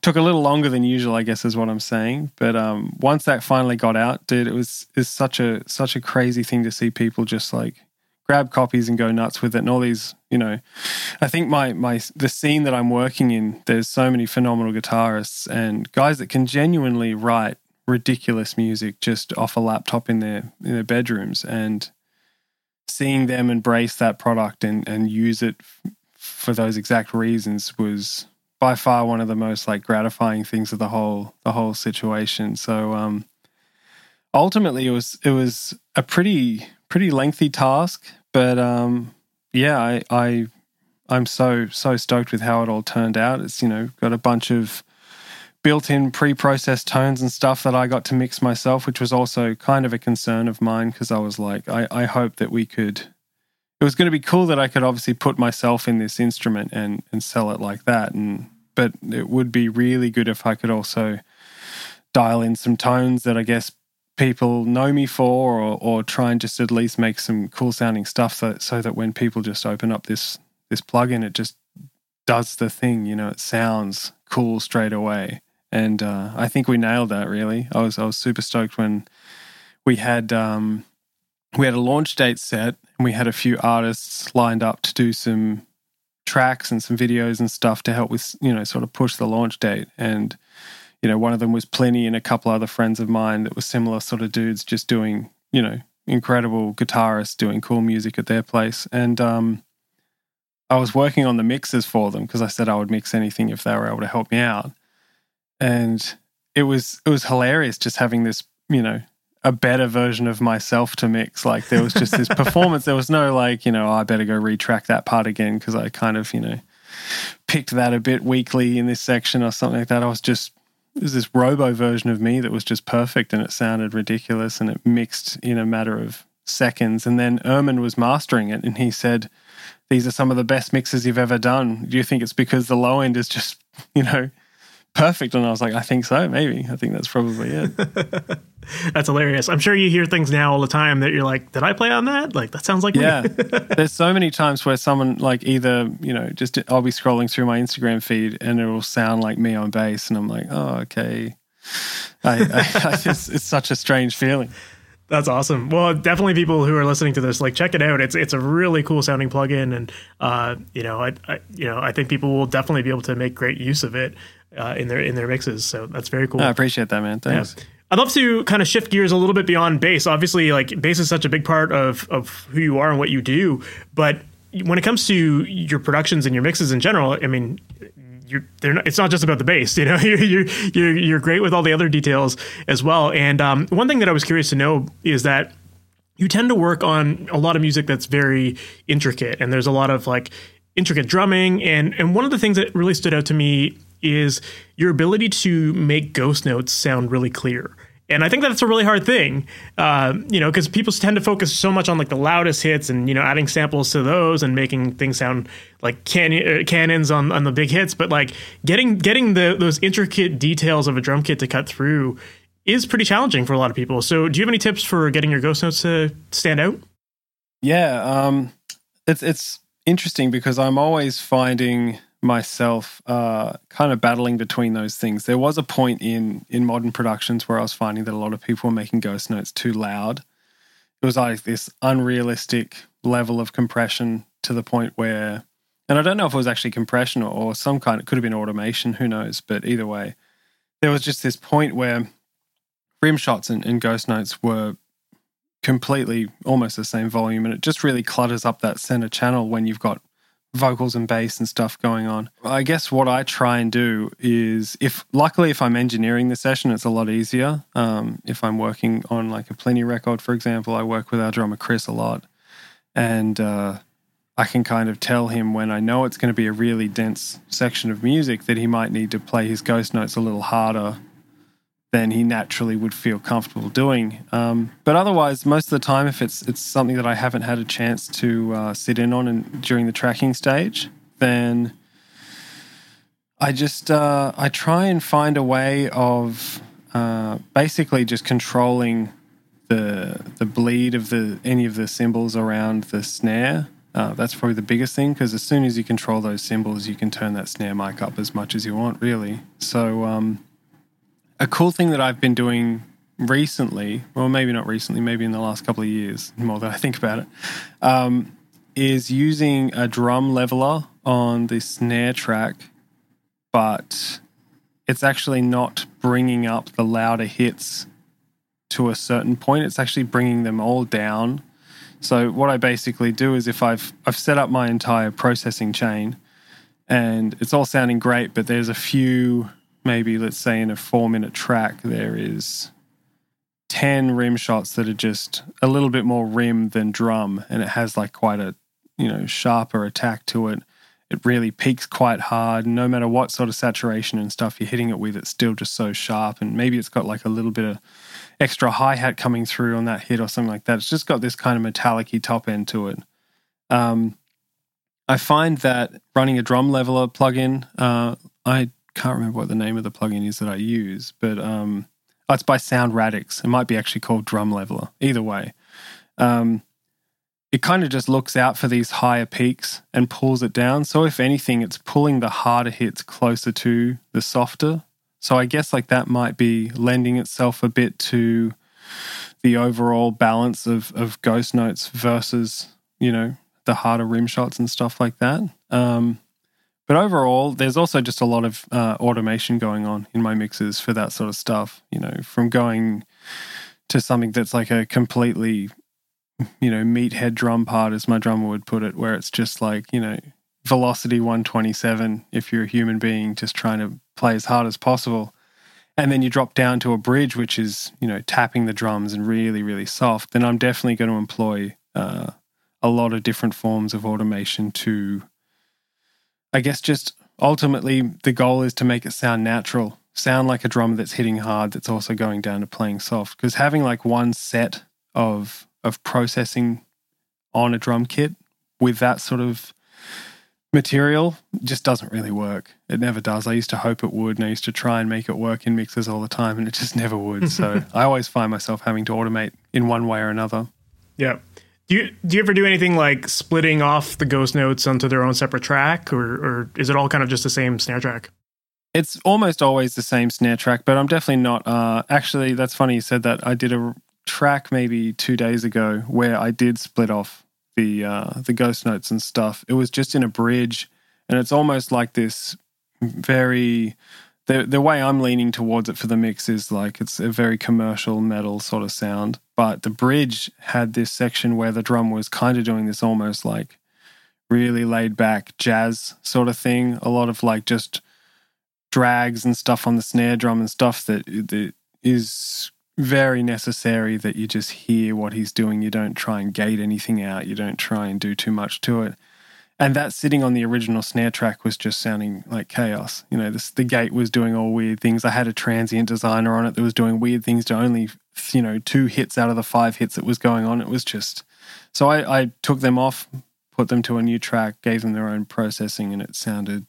took a little longer than usual, I guess is what I'm saying. But um, once that finally got out, dude, it was is such a such a crazy thing to see people just like grab copies and go nuts with it and all these you know i think my my the scene that i'm working in there's so many phenomenal guitarists and guys that can genuinely write ridiculous music just off a laptop in their in their bedrooms and seeing them embrace that product and and use it f- for those exact reasons was by far one of the most like gratifying things of the whole the whole situation so um ultimately it was it was a pretty pretty lengthy task but um yeah i i i'm so so stoked with how it all turned out it's you know got a bunch of built-in pre-processed tones and stuff that I got to mix myself, which was also kind of a concern of mine because I was like, I, I hope that we could. It was going to be cool that I could obviously put myself in this instrument and and sell it like that, and but it would be really good if I could also dial in some tones that I guess people know me for, or or try and just at least make some cool sounding stuff so so that when people just open up this this plugin, it just does the thing. You know, it sounds cool straight away and uh, I think we nailed that. Really, I was I was super stoked when we had um, we had a launch date set and we had a few artists lined up to do some tracks and some videos and stuff to help with you know sort of push the launch date. And you know one of them was Plini and a couple other friends of mine that were similar sort of dudes just doing you know incredible guitarists doing cool music at their place. And um I was working on the mixes for them because I said I would mix anything if they were able to help me out. And it was it was hilarious just having this you know a better version of myself to mix. Like there was just this performance. There was no like, you know, oh, I better go retrack that part again because I kind of, you know, picked that a bit weakly in this section or something like that. I was just it was this robo version of me that was just perfect and it sounded ridiculous and it mixed in a matter of seconds. And then Ermin was mastering it and he said, These are some of the best mixes you've ever done. Do you think it's because the low end is just, you know, perfect? And I was like, I think so, maybe. I think that's probably it. that's hilarious. I'm sure you hear things now all the time that you're like, Did I play on that? Like, that sounds like yeah. There's so many times where someone, like, either, you know, just I'll be scrolling through my Instagram feed and it will sound like me on bass. And I'm like, Oh, okay. I, I, I just, it's such a strange feeling. That's awesome. Well, definitely people who are listening to this, like check it out. It's it's a really cool sounding plugin, and uh, you know, I, I, you know I think people will definitely be able to make great use of it uh, in their in their mixes. So that's very cool. I appreciate that, man. Thanks. Yeah. I'd love to kind of shift gears a little bit beyond bass. Obviously, like bass is such a big part of of who you are and what you do, but when it comes to your productions and your mixes in general, I mean, you're they're not, it's not just about the bass, you know. You're, you're you're you're great with all the other details as well. And um, one thing that I was curious to know is that you tend to work on a lot of music that's very intricate, and there's a lot of like intricate drumming. And and one of the things that really stood out to me is your ability to make ghost notes sound really clear. And I think that's a really hard thing, uh, you know, because people tend to focus so much on like the loudest hits and you know adding samples to those and making things sound like can- uh, cannons on, on the big hits. But like getting getting the those intricate details of a drum kit to cut through is pretty challenging for a lot of people. So, do you have any tips for getting your ghost notes to stand out? Yeah, um, it's it's interesting because I'm always finding myself uh, kind of battling between those things. There was a point in in modern productions where I was finding that a lot of people were making ghost notes too loud. It was like this unrealistic level of compression to the point where, and I don't know if it was actually compression or, or some kind. It could have been automation. Who knows? But either way, there was just this point where rim shots and, and ghost notes were completely almost the same volume, and it just really clutters up that center channel when you've got vocals and bass and stuff going on. I guess what I try and do is if luckily if I'm engineering the session, it's a lot easier. Um, if I'm working on like a Plini record, for example, I work with our drummer Chris a lot, and uh, I can kind of tell him when I know it's going to be a really dense section of music that he might need to play his ghost notes a little harder than he naturally would feel comfortable doing. Um, but otherwise, most of the time, if it's it's something that I haven't had a chance to uh, sit in on and during the tracking stage, then I just uh, I try and find a way of uh, basically just controlling the the bleed of the any of the cymbals around the snare. Uh, that's probably the biggest thing because as soon as you control those cymbals, you can turn that snare mic up as much as you want, really. So um, a cool thing that I've been doing recently, well, maybe not recently, maybe in the last couple of years, more that I think about it, um, is using a drum leveler on the snare track, but it's actually not bringing up the louder hits to a certain point. It's actually bringing them all down. So what I basically do is if I've I've set up my entire processing chain and it's all sounding great, but there's a few maybe let's say in a four minute track there is 10 rim shots that are just a little bit more rim than drum and it has like quite a you know sharper attack to it. It really peaks quite hard no matter what sort of saturation and stuff you're hitting it with it's still just so sharp and maybe it's got like a little bit of extra hi-hat coming through on that hit or something like that. It's just got this kind of metallic top end to it. Um, i find that running a drum leveler plugin uh, i can't remember what the name of the plugin is that I use, but um, oh, it's by Sound Radix. It might be actually called Drum Leveler. Either way, um, it kind of just looks out for these higher peaks and pulls it down. So if anything, it's pulling the harder hits closer to the softer. So I guess like that might be lending itself a bit to the overall balance of of ghost notes versus you know the harder rim shots and stuff like that. Um, but overall, there's also just a lot of uh, automation going on in my mixes for that sort of stuff. You know, from going to something that's like a completely, you know, meathead drum part, as my drummer would put it, where it's just like, you know, velocity 127 if you're a human being just trying to play as hard as possible. and then you drop down to a bridge which is you know tapping the drums and really really soft then i'm definitely going to employ uh, a lot of different forms of automation to i guess just ultimately the goal is to make it sound natural sound like a drummer that's hitting hard that's also going down to playing soft because having like one set of of processing on a drum kit with that sort of material just doesn't really work. It never does. I used to hope it would, and I used to try and make it work in mixes all the time, and it just never would. So I always find myself having to automate in one way or another. Yeah. Do you do you ever do anything like splitting off the ghost notes onto their own separate track, or or is it all kind of just the same snare track? It's almost always the same snare track, but I'm definitely not. Uh, actually, that's funny you said that. I did a track maybe two days ago where I did split off the uh, the ghost notes and stuff. It was just in a bridge, and it's almost like this very the the way I'm leaning towards it for the mix is like it's a very commercial metal sort of sound. But the bridge had this section where the drum was kind of doing this almost like really laid back jazz sort of thing. A lot of like just drags and stuff on the snare drum and stuff that, that is very necessary that you just hear what he's doing. You don't try and gate anything out. You don't try and do too much to it. And that sitting on the original snare track was just sounding like chaos. You know, this, the gate was doing all weird things. I had a transient designer on it that was doing weird things to only, you know, two hits out of the five hits that was going on. It was just. So I, I took them off, put them to a new track, gave them their own processing, and it sounded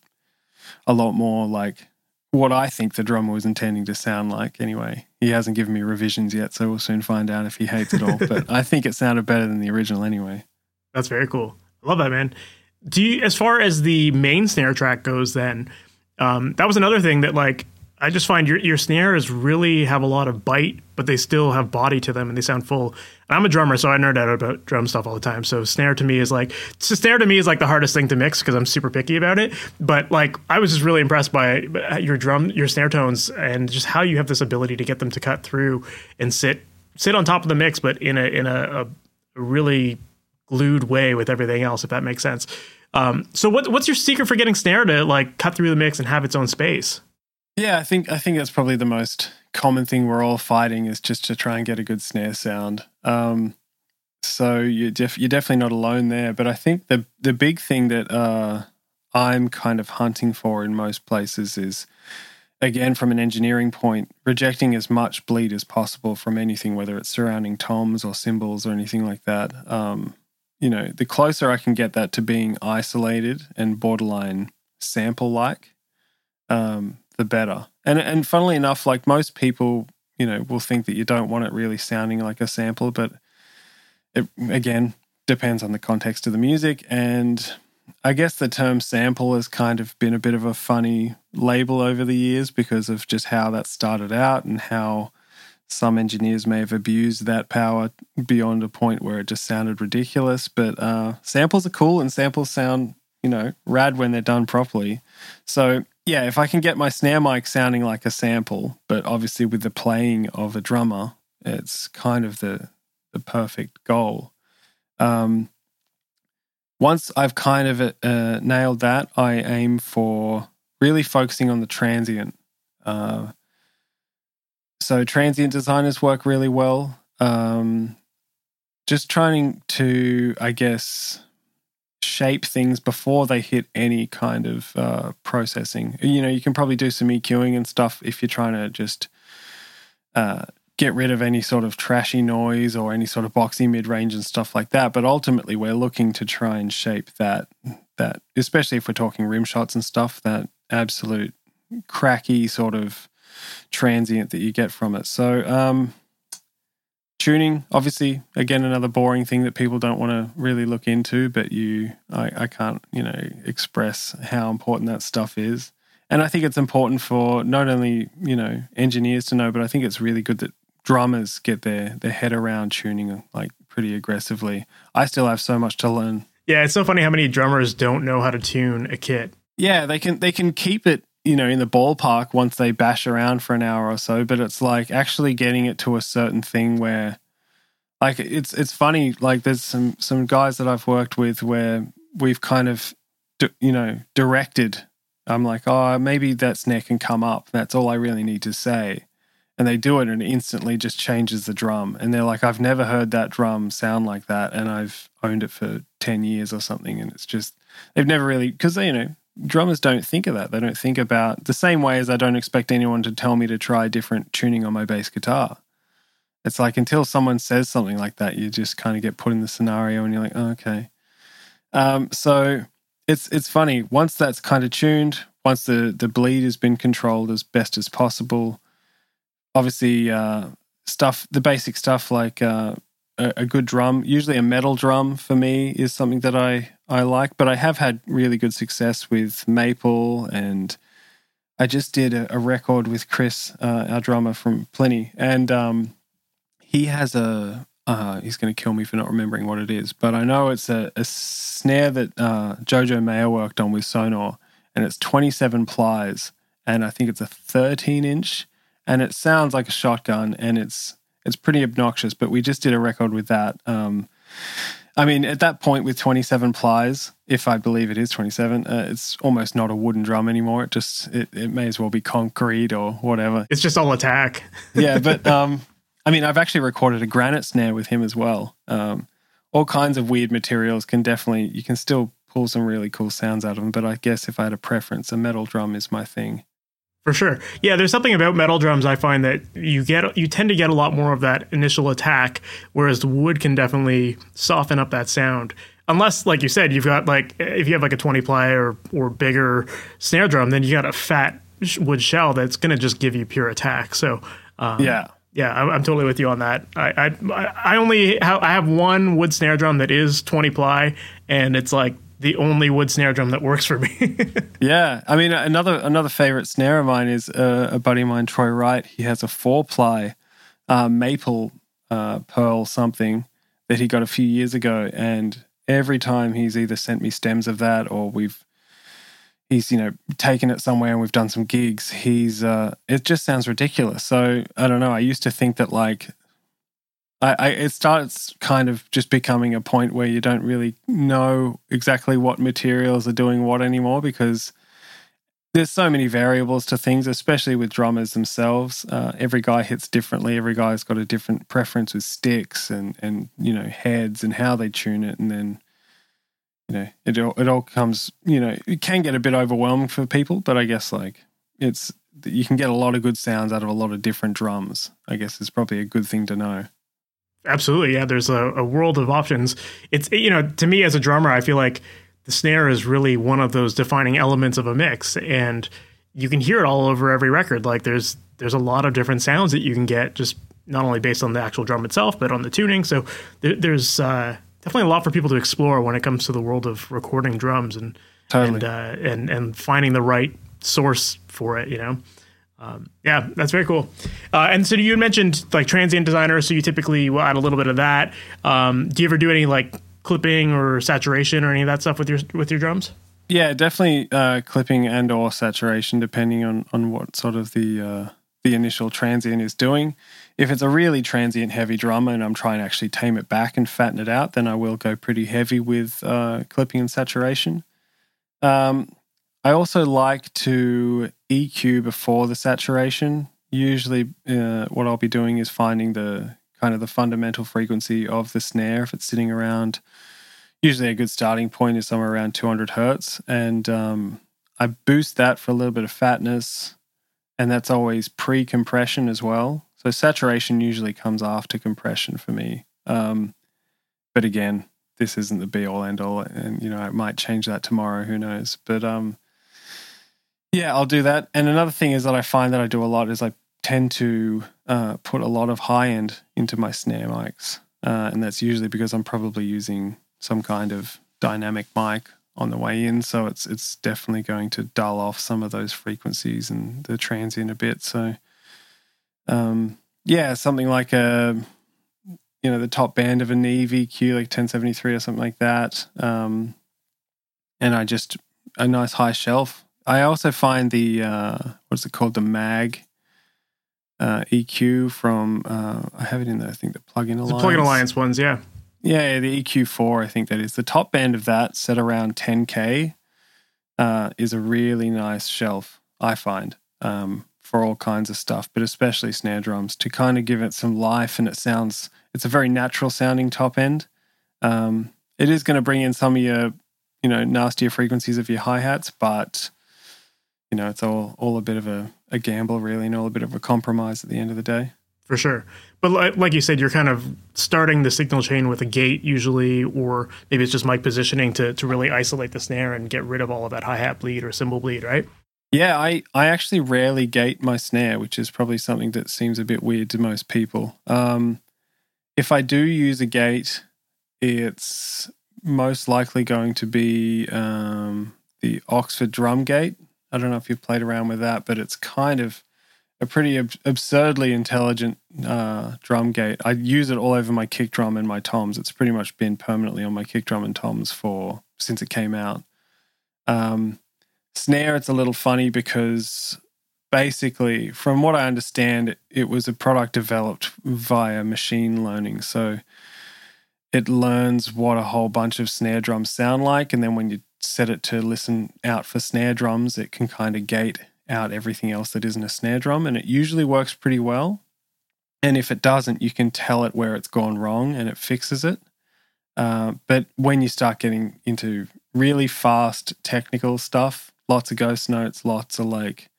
a lot more like what I think the drummer was intending to sound like anyway. He hasn't given me revisions yet, so we'll soon find out if he hates it all. but I think it sounded better than the original anyway. That's very cool. I love that, man. Do you, as far as the main snare track goes, then um, that was another thing that like I just find your your snares really have a lot of bite, but they still have body to them and they sound full. And I'm a drummer, so I nerd out about drum stuff all the time. So snare to me is like snare to me is like the hardest thing to mix because I'm super picky about it. But like I was just really impressed by your drum, your snare tones, and just how you have this ability to get them to cut through and sit sit on top of the mix, but in a in a, a really glued way with everything else, if that makes sense. Um, so what what's your secret for getting snare to like cut through the mix and have its own space? Yeah, I think I think that's probably the most common thing we're all fighting is just to try and get a good snare sound. Um, so you're, def- you're definitely not alone there. But I think the the big thing that uh, I'm kind of hunting for in most places is, again, from an engineering point, rejecting as much bleed as possible from anything, whether it's surrounding toms or cymbals or anything like that. Um, you know, the closer I can get that to being isolated and borderline sample like, um, the better. And and funnily enough, like most people, you know, will think that you don't want it really sounding like a sample, but it again depends on the context of the music. And I guess the term sample has kind of been a bit of a funny label over the years because of just how that started out and how some engineers may have abused that power beyond a point where it just sounded ridiculous. But uh, samples are cool and samples sound, you know, rad when they're done properly. So yeah, if I can get my snare mic sounding like a sample, but obviously with the playing of a drummer, it's kind of the the perfect goal. Um, once I've kind of uh, nailed that, I aim for really focusing on the transient. Uh, so transient designers work really well. Um, just trying to, I guess, shape things before they hit any kind of uh, processing. You know, you can probably do some EQing and stuff if you're trying to just uh, get rid of any sort of trashy noise or any sort of boxy mid range and stuff like that. But ultimately, we're looking to try and shape that that, especially if we're talking rim shots and stuff, that absolute cracky sort of transient that you get from it. So, um, tuning obviously again another boring thing that people don't want to really look into but you I, I can't you know express how important that stuff is. And i think it's important for not only you know engineers to know but i think it's really good that drummers get their their head around tuning like pretty aggressively. I still have so much to learn. Yeah it's so funny how many drummers don't know how to tune a kit. Yeah they can they can keep it you know in the ballpark once they bash around for an hour or so but it's like actually getting it to a certain thing where like it's it's funny like there's some some guys that I've worked with where we've kind of you know directed I'm like, oh, maybe that snare can come up. That's all I really need to say. And they do it and it instantly just changes the drum. And they're like, I've never heard that drum sound like that. And I've owned it for 10 years or something. And it's just, they've never really, because, you know, drummers don't think of that. They don't think about the same way as I don't expect anyone to tell me to try different tuning on my bass guitar. It's like until someone says something like that, you just kind of get put in the scenario and you're like, oh, okay. Um, so it's it's funny. Once that's kind of tuned, once the the bleed has been controlled as best as possible, obviously uh, stuff the basic stuff like uh, a, a, good drum, usually a metal drum for me is something that I I like. But I have had really good success with maple and. I just did a, a record with Chris, uh, our drummer from Plini, and um, he has a uh, he's going to kill me for not remembering what it is, but I know it's a, a snare that uh, Jojo Mayer worked on with Sonor, and it's 27 plies, and I think it's a 13 inch, and it sounds like a shotgun, and it's it's pretty obnoxious. But we just did a record with that. Um, I mean, at that point with 27 plies, if I believe it is 27, uh, it's almost not a wooden drum anymore. It just it, it may as well be concrete or whatever. It's just all attack. yeah, but um, I mean, I've actually recorded a granite snare with him as well. Um, all kinds of weird materials can definitely, you can still pull some really cool sounds out of them. But I guess if I had a preference, a metal drum is my thing. For sure. Yeah, there's something about metal drums I find that you get you tend to get a lot more of that initial attack, whereas the wood can definitely soften up that sound. Unless, like you said, you've got like if you have like a 20 ply or or bigger snare drum, then you got a fat wood shell that's going to just give you pure attack. So um, yeah, yeah, I'm, I'm, totally with you on that. I I, I only ha- I have one wood snare drum that is 20 ply, and it's like the only wood snare drum that works for me. yeah, I mean another another favorite snare of mine is uh, a buddy of mine, Troy Wright. He has a four ply uh, maple uh, pearl something that he got a few years ago, and every time he's either sent me stems of that or we've he's you know taken it somewhere and we've done some gigs he's uh it just sounds ridiculous so i don't know i used to think that like I, I it starts kind of just becoming a point where you don't really know exactly what materials are doing what anymore because there's so many variables to things especially with drummers themselves uh, every guy hits differently every guy's got a different preference with sticks and and you know heads and how they tune it and then you know, it all, it all comes, you know, it can get a bit overwhelming for people, but I guess like it's, you can get a lot of good sounds out of a lot of different drums. I guess is probably a good thing to know. Absolutely. Yeah. There's a, a world of options. It's, you know, to me as a drummer, I feel like the snare is really one of those defining elements of a mix. And you can hear it all over every record. Like there's, there's a lot of different sounds that you can get just not only based on the actual drum itself, but on the tuning. So there, there's, uh, definitely a lot for people to explore when it comes to the world of recording drums and totally. and uh, and and finding the right source for it. You know. Um, yeah, that's very cool. Uh, and so you mentioned like transient designer, so you typically will add a little bit of that. Um, do you ever do any like clipping or saturation or any of that stuff with your with your drums? Yeah, definitely uh, clipping and or saturation, depending on on what sort of the uh, the initial transient is doing. If it's a really transient heavy drum and I'm trying to actually tame it back and fatten it out, then I will go pretty heavy with uh, clipping and saturation. Um, I also like to EQ before the saturation. Usually, uh, what I'll be doing is finding the kind of the fundamental frequency of the snare if it's sitting around. Usually, a good starting point is somewhere around 200 hertz, and um, I boost that for a little bit of fatness, and that's always pre-compression as well. So saturation usually comes after compression for me. Um, but again, this isn't the be all end all, and you know I might change that tomorrow. Who knows? But um, yeah, I'll do that. And another thing is that I find that I do a lot is I tend to uh, put a lot of high end into my snare mics, uh, and that's usually because I'm probably using some kind of dynamic mic on the way in, so it's it's definitely going to dull off some of those frequencies and the transient a bit. So um, yeah, something like a you know the top band of a Neve EQ, like 1073 or something like that. Um, and I just a nice high shelf. I also find the uh, what's it called, the Maag uh, EQ from uh, I have it in there. I think the Plugin Alliance. The Plugin Alliance ones, yeah. Yeah, the EQ4, I think that is the top band of that, set around 10k. uh, is a really nice shelf, I find, um, for all kinds of stuff, but especially snare drums to kind of give it some life. And it sounds, it's a very natural sounding top end. Um, it is going to bring in some of your, you know, nastier frequencies of your hi hats, but you know, it's all all a bit of a, a gamble, really, and all a bit of a compromise at the end of the day. For sure. But like, like you said, you're kind of starting the signal chain with a gate usually, or maybe it's just mic positioning to, to really isolate the snare and get rid of all of that hi hat bleed or cymbal bleed, right? Yeah, I, I actually rarely gate my snare, which is probably something that seems a bit weird to most people. Um, if I do use a gate, it's most likely going to be um, the Oxford drum gate. I don't know if you've played around with that, but it's kind of a pretty ab- absurdly intelligent uh, drum gate. I use it all over my kick drum and my toms. It's pretty much been permanently on my kick drum and toms for since it came out. Um, snare, it's a little funny because basically, from what I understand, it, it was a product developed via machine learning. So it learns what a whole bunch of snare drums sound like, and then when you set it to listen out for snare drums, it can kind of gate out everything else that isn't a snare drum, and it usually works pretty well. And if it doesn't, you can tell it where it's gone wrong and it fixes it. Uh, but when you start getting into really fast technical stuff, lots of ghost notes, lots of like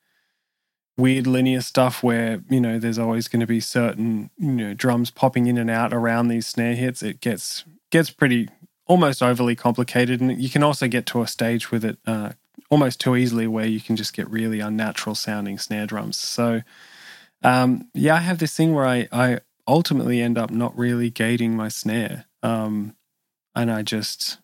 weird linear stuff where, you know, there's always going to be certain, you know, drums popping in and out around these snare hits, it gets gets pretty almost overly complicated. And you can also get to a stage with it uh, almost too easily where you can just get really unnatural sounding snare drums. So, um, yeah, I have this thing where I, I ultimately end up not really gating my snare. Um, and I just,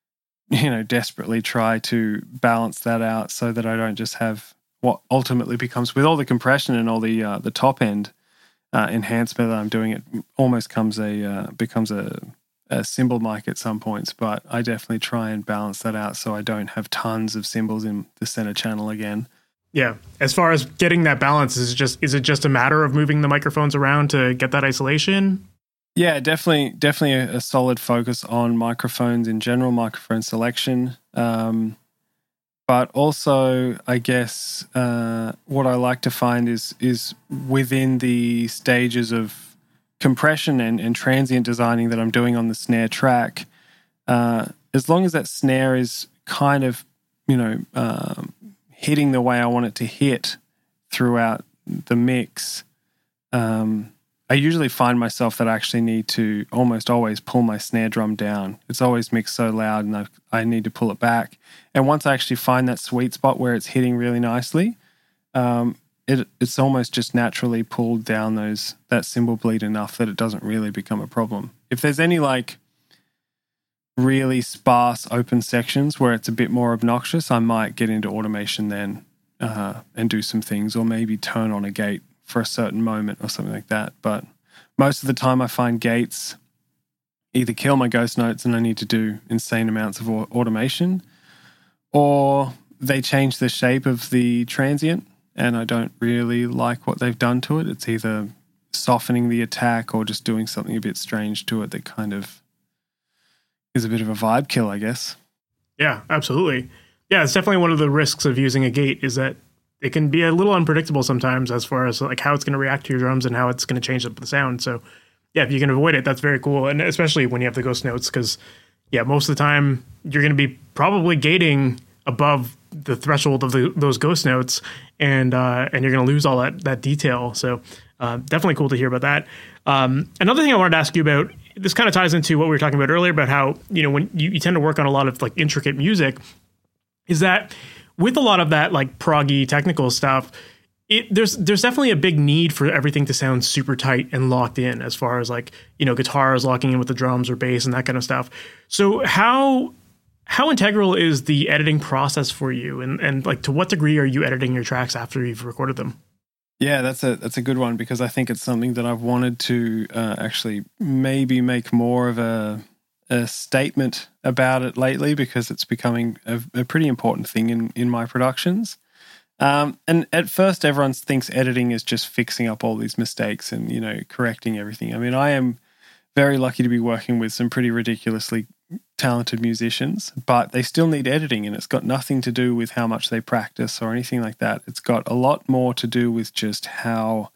you know, desperately try to balance that out so that I don't just have what ultimately becomes with all the compression and all the uh, the top end uh, enhancement that I'm doing. It almost comes a uh, becomes a a cymbal mic at some points, but I definitely try and balance that out so I don't have tons of cymbals in the center channel again. Yeah. As far as getting that balance, is it just is it just a matter of moving the microphones around to get that isolation? Yeah, definitely, definitely a, a solid focus on microphones in general, microphone selection. Um, but also, I guess uh, what I like to find is is within the stages of compression and, and transient designing that I'm doing on the snare track, uh, as long as that snare is kind of, you know, um, hitting the way I want it to hit throughout the mix, um, I usually find myself that I actually need to almost always pull my snare drum down. It's always mixed so loud and I, I need to pull it back. And once I actually find that sweet spot where it's hitting really nicely, um, it it's almost just naturally pulled down those that cymbal bleed enough that it doesn't really become a problem. If there's any like really sparse open sections where it's a bit more obnoxious, I might get into automation then uh, and do some things, or maybe turn on a gate for a certain moment or something like that. But most of the time, I find gates either kill my ghost notes and I need to do insane amounts of automation, or they change the shape of the transient and I don't really like what they've done to it. It's either softening the attack or just doing something a bit strange to it that kind of is a bit of a vibe kill, I guess. Yeah, absolutely. Yeah, it's definitely one of the risks of using a gate is that it can be a little unpredictable sometimes as far as like how it's going to react to your drums and how it's going to change up the sound. So, yeah, if you can avoid it, that's very cool, and especially when you have the ghost notes, because yeah, most of the time you're going to be probably gating above the threshold of the, those ghost notes, and uh, and you're going to lose all that that detail. So uh, definitely cool to hear about that. Um, another thing I wanted to ask you about this kind of ties into what we were talking about earlier about how you know when you, you tend to work on a lot of like intricate music, is that with a lot of that like proggy technical stuff. It, there's there's definitely a big need for everything to sound super tight and locked in as far as like you know guitars locking in with the drums or bass and that kind of stuff. So how how integral is the editing process for you? And and like to what degree are you editing your tracks after you've recorded them? Yeah that's a that's a good one because i think it's something that i've wanted to uh, actually maybe make more of a a statement about it lately because it's becoming a, a pretty important thing in in my productions. Um, and at first everyone thinks editing is just fixing up all these mistakes and you know correcting everything. I mean i am very lucky to be working with some pretty ridiculously talented musicians, but they still need editing, and it's got nothing to do with how much they practice or anything like that. It's got a lot more to do with just how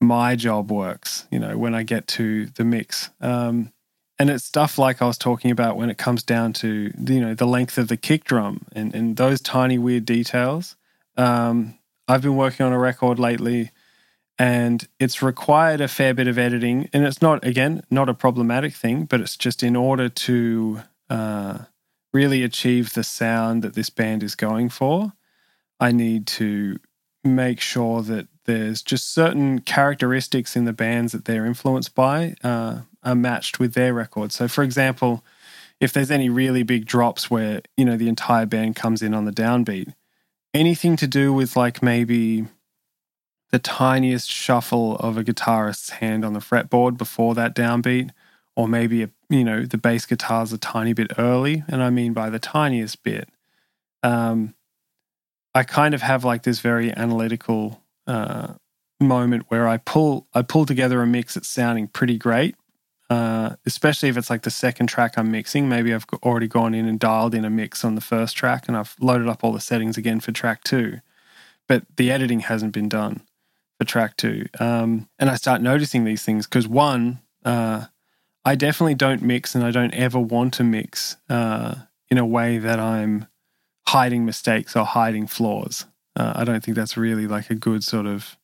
my job works, you know, when I get to the mix. Um, and it's stuff like I was talking about when it comes down to you know the length of the kick drum and, and those tiny weird details. Um, I've been working on a record lately, and it's required a fair bit of editing. And it's not again not a problematic thing, but it's just in order to uh, really achieve the sound that this band is going for. I need to make sure that there's just certain characteristics in the bands that they're influenced by. Uh, are matched with their record. So, for example, if there's any really big drops where you know the entire band comes in on the downbeat, anything to do with like maybe the tiniest shuffle of a guitarist's hand on the fretboard before that downbeat, or maybe a, you know the bass guitar's a tiny bit early, and I mean by the tiniest bit. Um, I kind of have like this very analytical uh, moment where I pull I pull together a mix that's sounding pretty great, uh, especially if it's like the second track I'm mixing. Maybe I've already gone in and dialed in a mix on the first track and I've loaded up all the settings again for track two. But the editing hasn't been done for track two. Um, and I start noticing these things because one, uh, I definitely don't mix and I don't ever want to mix uh, in a way that I'm hiding mistakes or hiding flaws. Uh, I don't think that's really like a good sort of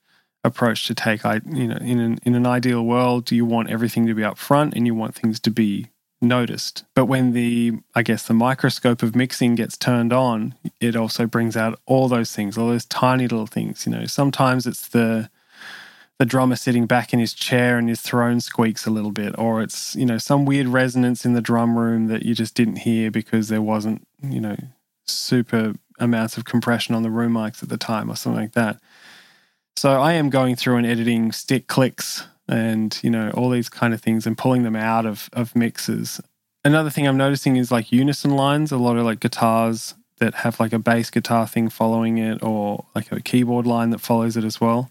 approach to take. I, you know, in an in an ideal world, do you want everything to be up front and you want things to be noticed. But when the, I guess, the microscope of mixing gets turned on, it also brings out all those things, all those tiny little things. You know, sometimes it's the the drummer sitting back in his chair and his throne squeaks a little bit, or it's you know some weird resonance in the drum room that you just didn't hear because there wasn't you know super amounts of compression on the room mics at the time or something like that. So I am going through and editing stick clicks and you know all these kind of things and pulling them out of of mixes. Another thing I'm noticing is like unison lines. A lot of like guitars that have like a bass guitar thing following it, or like a keyboard line that follows it as well.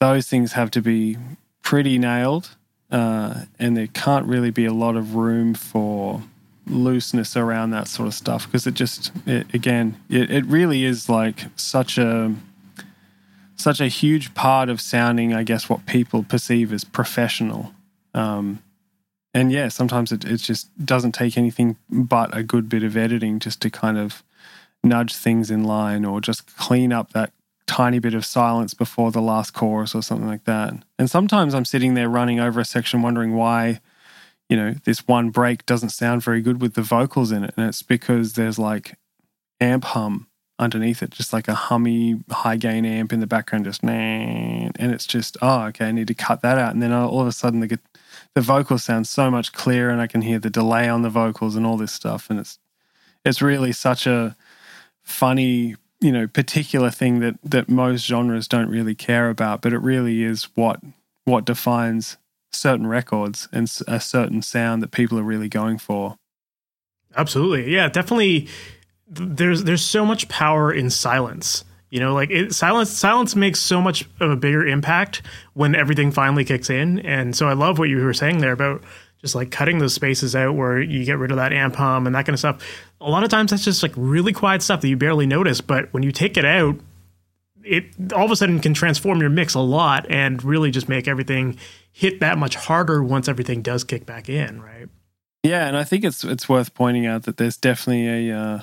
Those things have to be pretty nailed, uh, and there can't really be a lot of room for looseness around that sort of stuff because it just it, again it, it really is like such a such a huge part of sounding, I guess, what people perceive as professional. Um, and yeah, sometimes it, it just doesn't take anything but a good bit of editing just to kind of nudge things in line or just clean up that tiny bit of silence before the last chorus or something like that. And sometimes I'm sitting there running over a section wondering why, you know, this one break doesn't sound very good with the vocals in it. And it's because there's like amp hum underneath it, just like a hummy high gain amp in the background, just man, and it's just oh okay, I need to cut that out, and then all of a sudden the the vocals sound so much clearer, and I can hear the delay on the vocals and all this stuff, and it's it's really such a funny you know particular thing that that most genres don't really care about, but it really is what what defines certain records and a certain sound that people are really going for. Absolutely, yeah, definitely there's there's so much power in silence. You know, like it, silence silence makes so much of a bigger impact when everything finally kicks in. And so I love what you were saying there about just like cutting those spaces out where you get rid of that amp hum and that kind of stuff. A lot of times that's just like really quiet stuff that you barely notice, but when you take it out, it all of a sudden can transform your mix a lot and really just make everything hit that much harder once everything does kick back in, right? Yeah, and I think it's it's worth pointing out that there's definitely a uh,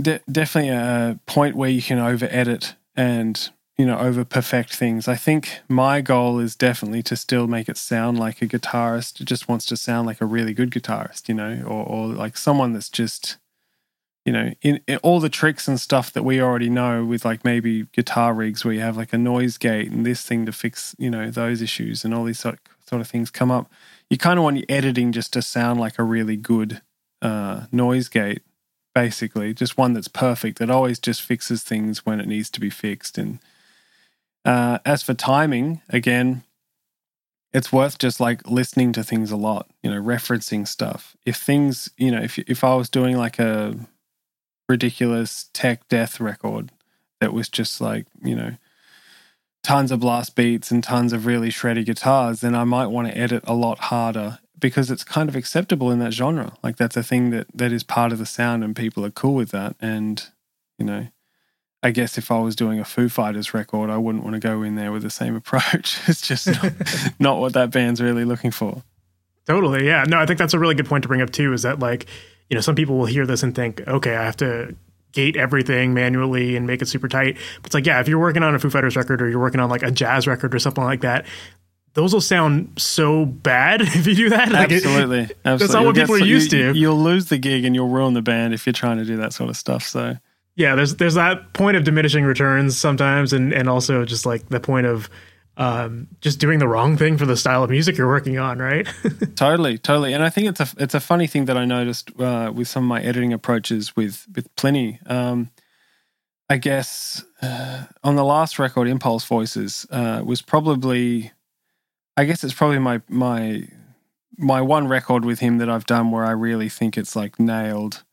de- definitely a point where you can over edit and you know over perfect things. I think my goal is definitely to still make it sound like a guitarist just wants to sound like a really good guitarist, you know, or, or like someone that's just you know in, in, all the tricks and stuff that we already know with like maybe guitar rigs where you have like a noise gate and this thing to fix you know those issues and all these sort of, sort of things come up. You kind of want your editing just to sound like a really good uh, noise gate basically, just one that's perfect that always just fixes things when it needs to be fixed. And uh, as for timing, again, it's worth just like listening to things a lot, you know, referencing stuff. If things, you know, if if I was doing like a ridiculous tech death record that was just like, you know, tons of blast beats and tons of really shreddy guitars, then I might want to edit a lot harder because it's kind of acceptable in that genre. Like that's a thing that that is part of the sound, and people are cool with that. And you know, I guess if I was doing a Foo Fighters record, I wouldn't want to go in there with the same approach. It's just not, not what that band's really looking for. Totally. Yeah. No, I think that's a really good point to bring up too. Is that like, you know, some people will hear this and think, okay, I have to gate everything manually and make it super tight. But it's like, yeah, if you're working on a Foo Fighters record or you're working on like a jazz record or something like that, those will sound so bad if you do that. Like absolutely, it, absolutely. That's not what people are used you, to. You'll lose the gig and you'll ruin the band if you're trying to do that sort of stuff. So yeah, there's there's that point of diminishing returns sometimes, and and also just like the point of um, just doing the wrong thing for the style of music you're working on, right? totally, totally. And I think it's a it's a funny thing that I noticed uh, with some of my editing approaches with with Plini. Um, I guess uh, on the last record, Impulse Voices uh, was probably, I guess it's probably my my my one record with him that I've done where I really think it's like nailed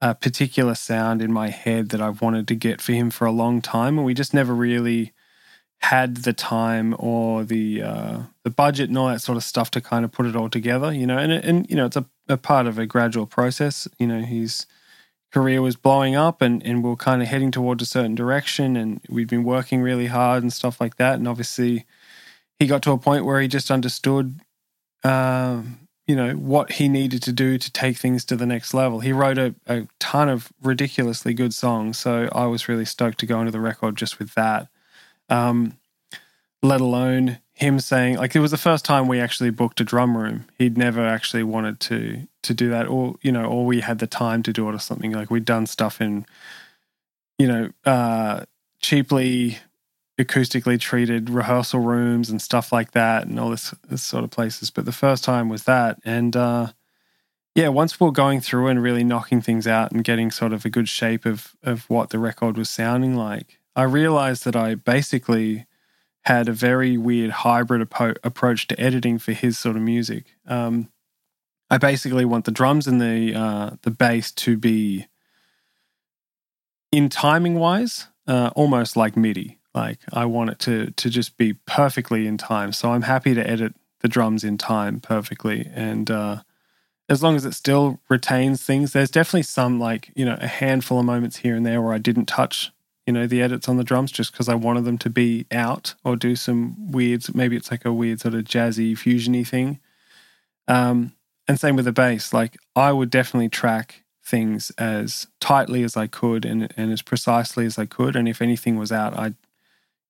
a particular sound in my head that I've wanted to get for him for a long time, and we just never really had the time or the uh, the budget and all that sort of stuff to kind of put it all together, you know. And and you know, it's a, a part of a gradual process. You know, his career was blowing up, and and we are kind of heading towards a certain direction, and we'd been working really hard and stuff like that. And obviously, he got to a point where he just understood, uh, you know, what he needed to do to take things to the next level. He wrote a, a ton of ridiculously good songs, so I was really stoked to go into the record just with that um, let alone him saying like it was the first time we actually booked a drum room. He'd never actually wanted to to do that, or you know, or we had the time to do it or something. Like we'd done stuff in, you know, uh, cheaply acoustically treated rehearsal rooms and stuff like that, and all this, this sort of places. But the first time was that, and uh, yeah, once we we're going through and really knocking things out and getting sort of a good shape of of what the record was sounding like, I realized that I basically had a very weird hybrid apo- approach to editing for his sort of music. Um, I basically want the drums and the uh, the bass to be in timing wise, uh, almost like MIDI. Like I want it to to just be perfectly in time. So I'm happy to edit the drums in time perfectly, and uh, as long as it still retains things. There's definitely some like you know a handful of moments here and there where I didn't touch you know, the edits on the drums just because I wanted them to be out or do some weird, maybe it's like a weird sort of jazzy fusiony thing. Um, and same with the bass. Like I would definitely track things as tightly as I could and, and as precisely as I could. And if anything was out, I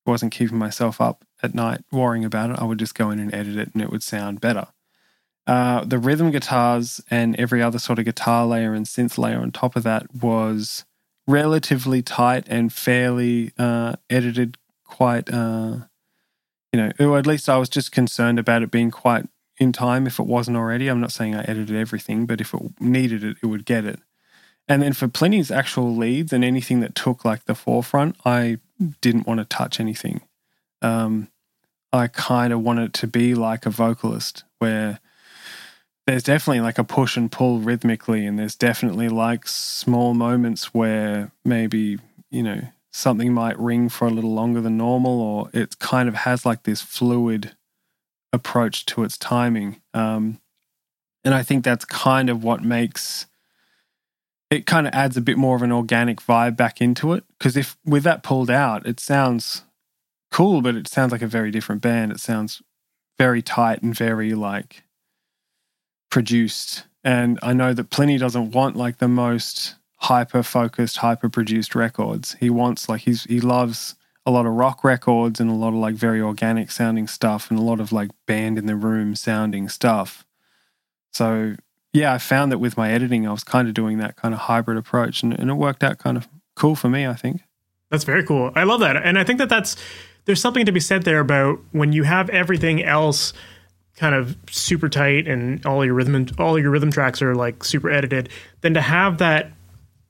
wasn't keeping myself up at night worrying about it. I would just go in and edit it and it would sound better. Uh, the rhythm guitars and every other sort of guitar layer and synth layer on top of that was relatively tight and fairly uh, edited quite uh, you know or at least i was just concerned about it being quite in time if it wasn't already i'm not saying i edited everything but if it needed it it would get it and then for Plini's actual leads and anything that took like the forefront i didn't want to touch anything um, i kind of wanted to be like a vocalist where there's definitely like a push and pull rhythmically, and there's definitely like small moments where maybe, you know, something might ring for a little longer than normal, or it kind of has like this fluid approach to its timing. Um, and I think that's kind of what makes it kind of adds a bit more of an organic vibe back into it. Because if with that pulled out, it sounds cool, but it sounds like a very different band. It sounds very tight and very like produced. And I know that Plini doesn't want like the most hyper focused, hyper produced records. He wants like he's he loves a lot of rock records and a lot of like very organic sounding stuff and a lot of like band in the room sounding stuff. So yeah, I found that with my editing, I was kind of doing that kind of hybrid approach and, and it worked out kind of cool for me, I think. That's very cool. I love that. And I think that that's, there's something to be said there about when you have everything else kind of super tight and all your rhythm all your rhythm tracks are like super edited, then to have that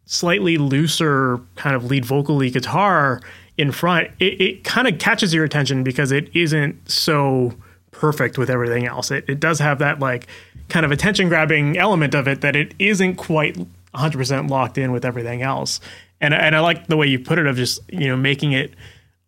slightly looser kind of lead vocally guitar in front, it, it kind of catches your attention because it isn't so perfect with everything else. It, it does have that like kind of attention grabbing element of it that it isn't quite 100% locked in with everything else. And, and I like the way you put it of just, you know, making it,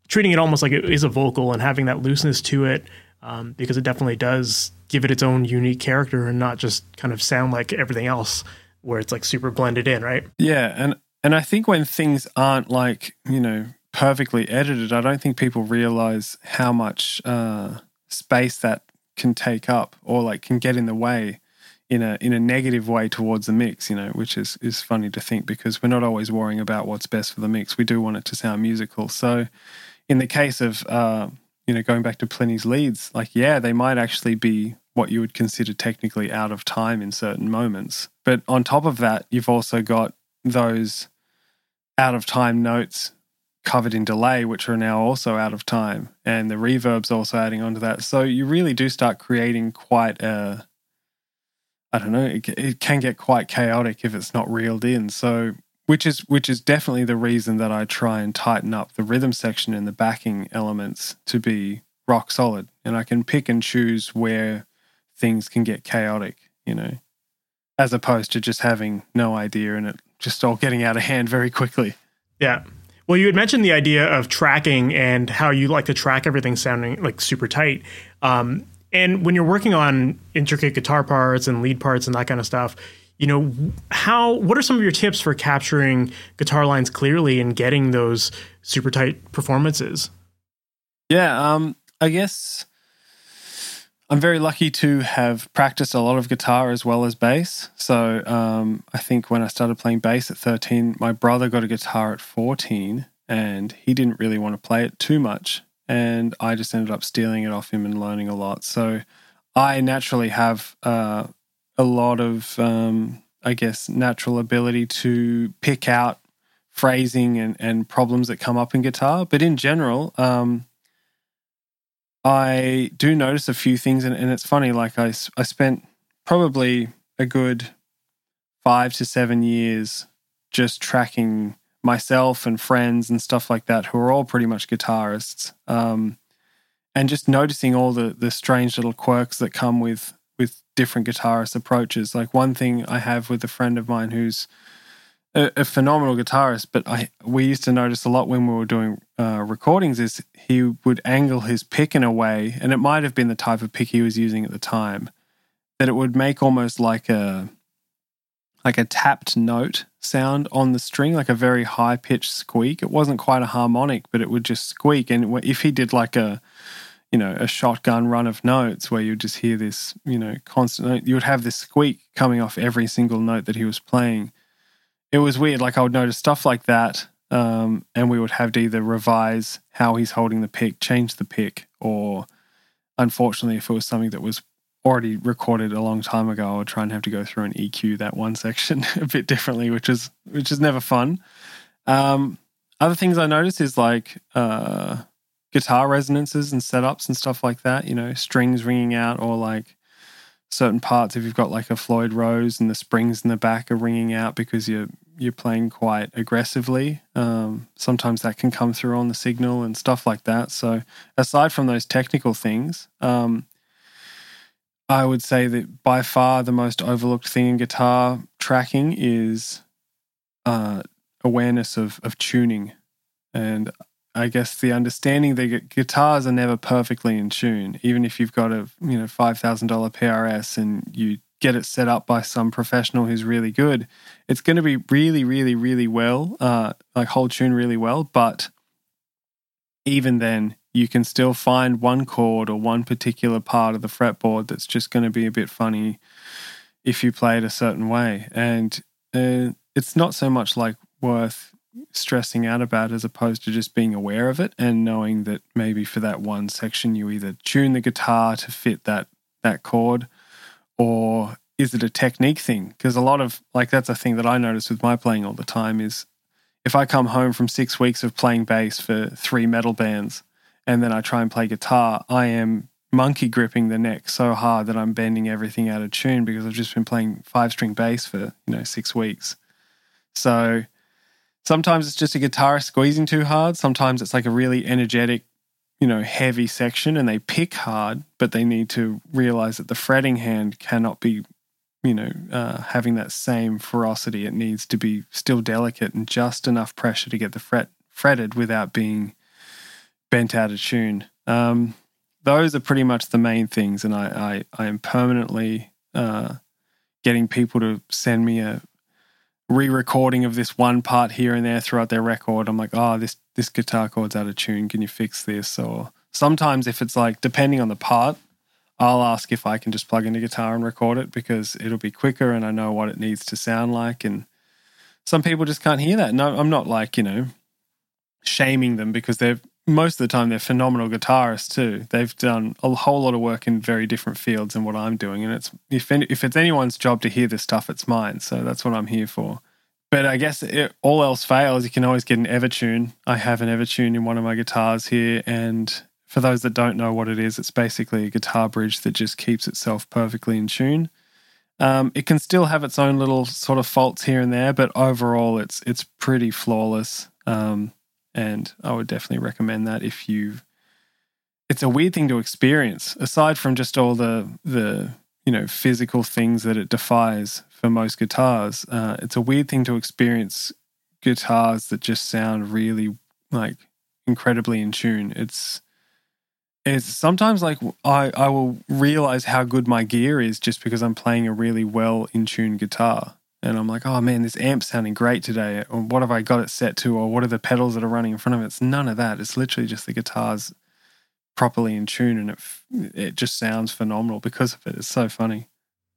treating it almost like it is a vocal and having that looseness to it um, because it definitely does give it its own unique character and not just kind of sound like everything else where it's like super blended in, right? Yeah, and and I think when things aren't like you know perfectly edited, I don't think people realize how much uh, space that can take up or like can get in the way in a in a negative way towards the mix, you know, which is is funny to think because we're not always worrying about what's best for the mix. We do want it to sound musical. So, in the case of uh, you know going back to Plini's leads, like yeah, they might actually be what you would consider technically out of time in certain moments. But on top of that, you've also got those out of time notes covered in delay, which are now also out of time, and the reverb's also adding onto that. So you really do start creating quite a I don't know, it, it can get quite chaotic if it's not reeled in. So, which is which is definitely the reason that I try and tighten up the rhythm section and the backing elements to be rock solid, and I can pick and choose where things can get chaotic, you know, as opposed to just having no idea and it just all getting out of hand very quickly. Yeah. Well, you had mentioned the idea of tracking and how you like to track everything sounding like super tight. Um, and when you're working on intricate guitar parts and lead parts and that kind of stuff, you know, how what are some of your tips for capturing guitar lines clearly and getting those super tight performances? Yeah, um, I guess I'm very lucky to have practiced a lot of guitar as well as bass. So um, I think when I started playing bass at 13, my brother got a guitar at 14 and he didn't really want to play it too much and I just ended up stealing it off him and learning a lot. So I naturally have uh, a lot of, um, I guess, natural ability to pick out phrasing and, and problems that come up in guitar. But in general, um, I do notice a few things, and, and it's funny. Like I, I spent probably a good five to seven years just tracking myself and friends and stuff like that who are all pretty much guitarists um, and just noticing all the the strange little quirks that come with with different guitarist approaches like one thing i have with a friend of mine who's a, a phenomenal guitarist but i we used to notice a lot when we were doing uh, recordings is he would angle his pick in a way and it might have been the type of pick he was using at the time that it would make almost like a like a tapped note sound on the string, like a very high pitched squeak. It wasn't quite a harmonic, but it would just squeak. And if he did like a, you know, a shotgun run of notes where you'd just hear this, you know, constant you would have this squeak coming off every single note that he was playing. It was weird. Like I would notice stuff like that. Um, and we would have to either revise how he's holding the pick, change the pick, or unfortunately, if it was something that was already recorded a long time ago, I would try and have to go through and EQ that one section a bit differently, which is which is never fun. Um, other things I noticed is like uh, guitar resonances and setups and stuff like that. You know, strings ringing out or like certain parts. If you've got like a Floyd Rose and the springs in the back are ringing out because you're you're playing quite aggressively. Um, sometimes that can come through on the signal and stuff like that. So aside from those technical things, um, I would say that by far the most overlooked thing in guitar tracking is uh, awareness of, of tuning. And I guess the understanding that guitars are never perfectly in tune. Even if you've got a you know five thousand dollar PRS and you get it set up by some professional who's really good, it's going to be really, really, really well, uh, like hold tune really well. But even then, you can still find one chord or one particular part of the fretboard that's just going to be a bit funny if you play it a certain way. And uh, it's not so much like worth stressing out about as opposed to just being aware of it and knowing that maybe for that one section you either tune the guitar to fit that that chord or is it a technique thing because a lot of like that's a thing that I notice with my playing all the time is if I come home from 6 weeks of playing bass for 3 metal bands and then I try and play guitar, I am monkey gripping the neck so hard that I'm bending everything out of tune because I've just been playing five string bass for, you know, six weeks. So sometimes it's just a guitarist squeezing too hard. Sometimes it's like a really energetic, you know, heavy section and they pick hard, but they need to realize that the fretting hand cannot be, you know, uh, having that same ferocity. It needs to be still delicate and just enough pressure to get the fret fretted without being bent out of tune. Um, those are pretty much the main things. And I, I, I am permanently uh, getting people to send me a re-recording of this one part here and there throughout their record. I'm like, oh, this this guitar chord's out of tune. Can you fix this? Or sometimes if it's like depending on the part, I'll ask if I can just plug in a guitar and record it because it'll be quicker and I know what it needs to sound like. And some people just can't hear that. No, I'm not like you know shaming them because they're most of the time they're phenomenal guitarists too. They've done a whole lot of work in very different fields than what I'm doing, and it's if if it's anyone's job to hear this stuff, it's mine. So that's what I'm here for. But I guess it, all else fails, you can always get an Evertune. I have an Evertune in one of my guitars here, and for those that don't know what it is, it's basically a guitar bridge that just keeps itself perfectly in tune. Um, it can still have its own little sort of faults here and there, but overall, it's it's pretty flawless. Um, and I would definitely recommend that if you. It's a weird thing to experience, aside from just all the the you know physical things that it defies for most guitars. Uh, it's a weird thing to experience guitars that just sound really like incredibly in tune. It's it's sometimes like I, I will realize how good my gear is just because I'm playing a really well in tune guitar and I'm like, oh man, this amp's sounding great today. Or what have I got it set to? Or what are the pedals that are running in front of it? It's none of that. It's literally just the guitar's properly in tune and it it just sounds phenomenal because of it. It's so funny.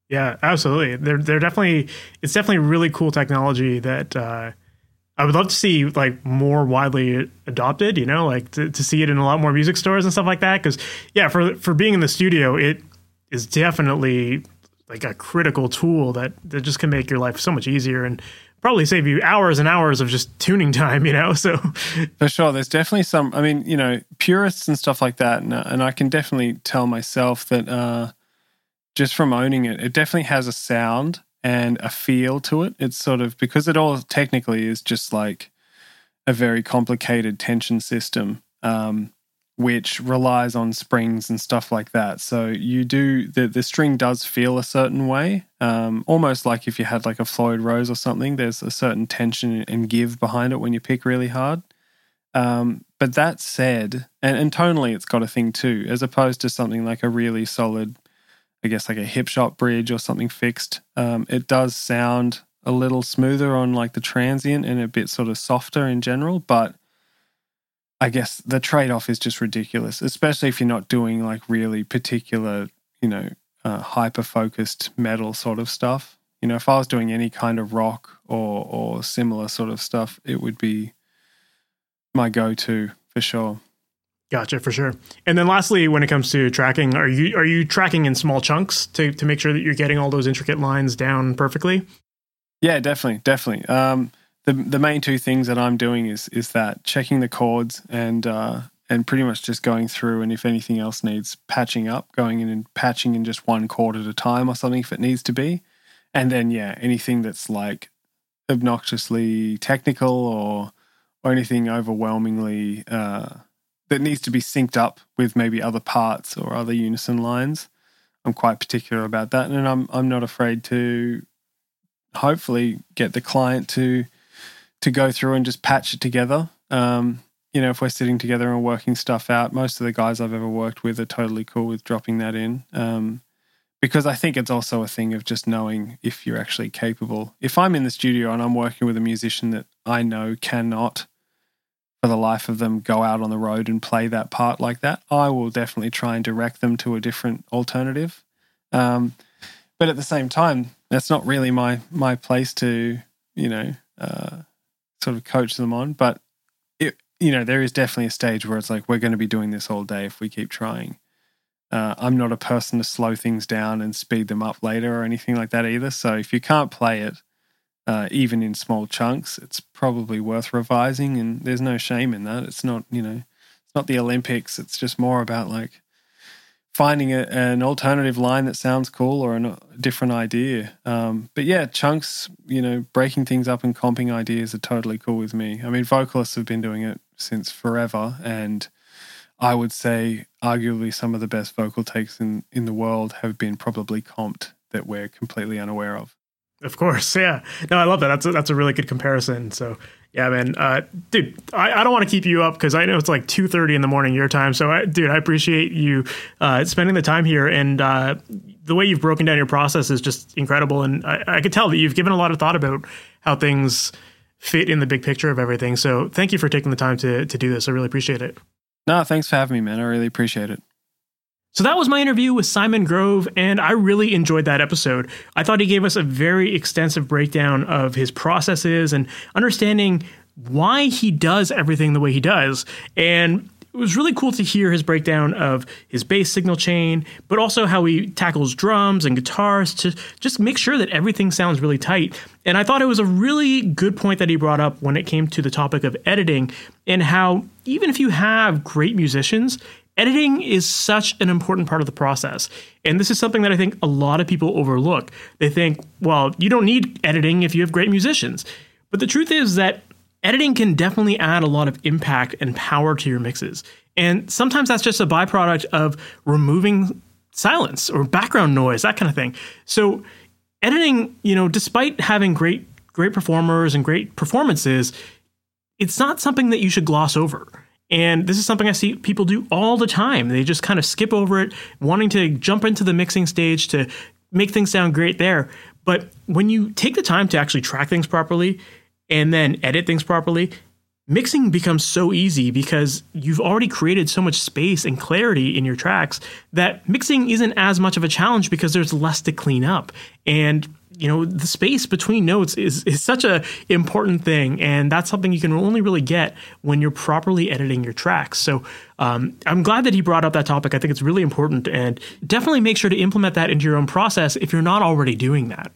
Yeah, absolutely. They're they're definitely it's definitely really cool technology that uh, I would love to see like more widely adopted. You know, like to, to see it in a lot more music stores and stuff like that. Because yeah, for for being in the studio, it is definitely like a critical tool that that just can make your life so much easier and probably save you hours and hours of just tuning time, you know? So for sure, there's definitely some, I mean, you know, purists and stuff like that. And, and I can definitely tell myself that uh, just from owning it, it definitely has a sound and a feel to it. It's sort of because it all technically is just like a very complicated tension system. Um, which relies on springs and stuff like that. So you do the the string does feel a certain way, um, almost like if you had like a Floyd Rose or something. There's a certain tension and give behind it when you pick really hard. Um, but that said, and, and tonally, it's got a thing too, as opposed to something like a really solid, I guess like a Hipshot bridge or something fixed. Um, it does sound a little smoother on like the transient and a bit sort of softer in general, but I guess the trade off is just ridiculous, especially if you're not doing like really particular, you know, uh, hyper focused metal sort of stuff. You know, if I was doing any kind of rock or or similar sort of stuff, it would be my go to for sure. Gotcha, for sure. And then lastly, when it comes to tracking, are you are you tracking in small chunks to to make sure that you're getting all those intricate lines down perfectly? Yeah, definitely, definitely. Um, the the main two things that I'm doing is is that checking the chords and uh, and pretty much just going through and if anything else needs patching up, going in and patching in just one chord at a time or something if it needs to be, and then yeah, anything that's like obnoxiously technical or or anything overwhelmingly uh, that needs to be synced up with maybe other parts or other unison lines. I'm quite particular about that, and I'm I'm not afraid to hopefully get the client to to go through and just patch it together. Um, you know, if we're sitting together and working stuff out, most of the guys I've ever worked with are totally cool with dropping that in. Um, because I think it's also a thing of just knowing if you're actually capable. If I'm in the studio and I'm working with a musician that I know cannot, for the life of them, go out on the road and play that part like that, I will definitely try and direct them to a different alternative. Um, but at the same time, that's not really my my place to, you know, uh, sort of coach them on. But it, you know, there is definitely a stage where it's like we're going to be doing this all day if we keep trying. Uh, I'm not a person to slow things down and speed them up later or anything like that either. So if you can't play it, uh, even in small chunks, it's probably worth revising, and there's no shame in that. It's not, you know, it's not the Olympics. It's just more about like finding a, an alternative line that sounds cool or a different idea. Um, but yeah, chunks, you know, breaking things up and comping ideas are totally cool with me. I mean, vocalists have been doing it since forever, and I would say arguably some of the best vocal takes in, in the world have been probably comped that we're completely unaware of. Of course, yeah. No, I love that. That's a, that's a really good comparison. So, yeah, man, uh, dude, I, I don't want to keep you up because I know it's like two thirty in the morning your time. So, I, dude, I appreciate you uh, spending the time here, and uh, the way you've broken down your process is just incredible. And I, I could tell that you've given a lot of thought about how things fit in the big picture of everything. So, thank you for taking the time to to do this. I really appreciate it. No, thanks for having me, man. I really appreciate it. So that was my interview with Simon Grove, and I really enjoyed that episode. I thought he gave us a very extensive breakdown of his processes and understanding why he does everything the way he does. And it was really cool to hear his breakdown of his bass signal chain, but also how he tackles drums and guitars to just make sure that everything sounds really tight. And I thought it was a really good point that he brought up when it came to the topic of editing and how even if you have great musicians, editing is such an important part of the process. And this is something that I think a lot of people overlook. They think, well, you don't need editing if you have great musicians. But the truth is that editing can definitely add a lot of impact and power to your mixes. And sometimes that's just a byproduct of removing silence or background noise, that kind of thing. So editing, you know, despite having great great performers and great performances, it's not something that you should gloss over. And this is something I see people do all the time. They just kind of skip over it, wanting to jump into the mixing stage to make things sound great there. But when you take the time to actually track things properly and then edit things properly, mixing becomes so easy because you've already created so much space and clarity in your tracks that mixing isn't as much of a challenge because there's less to clean up. And you know the space between notes is is such a important thing. And that's something you can only really get when you're properly editing your tracks. So um, i'm glad that he brought up that topic. I think it's really important. And definitely make sure to implement that into your own process if you're not already doing that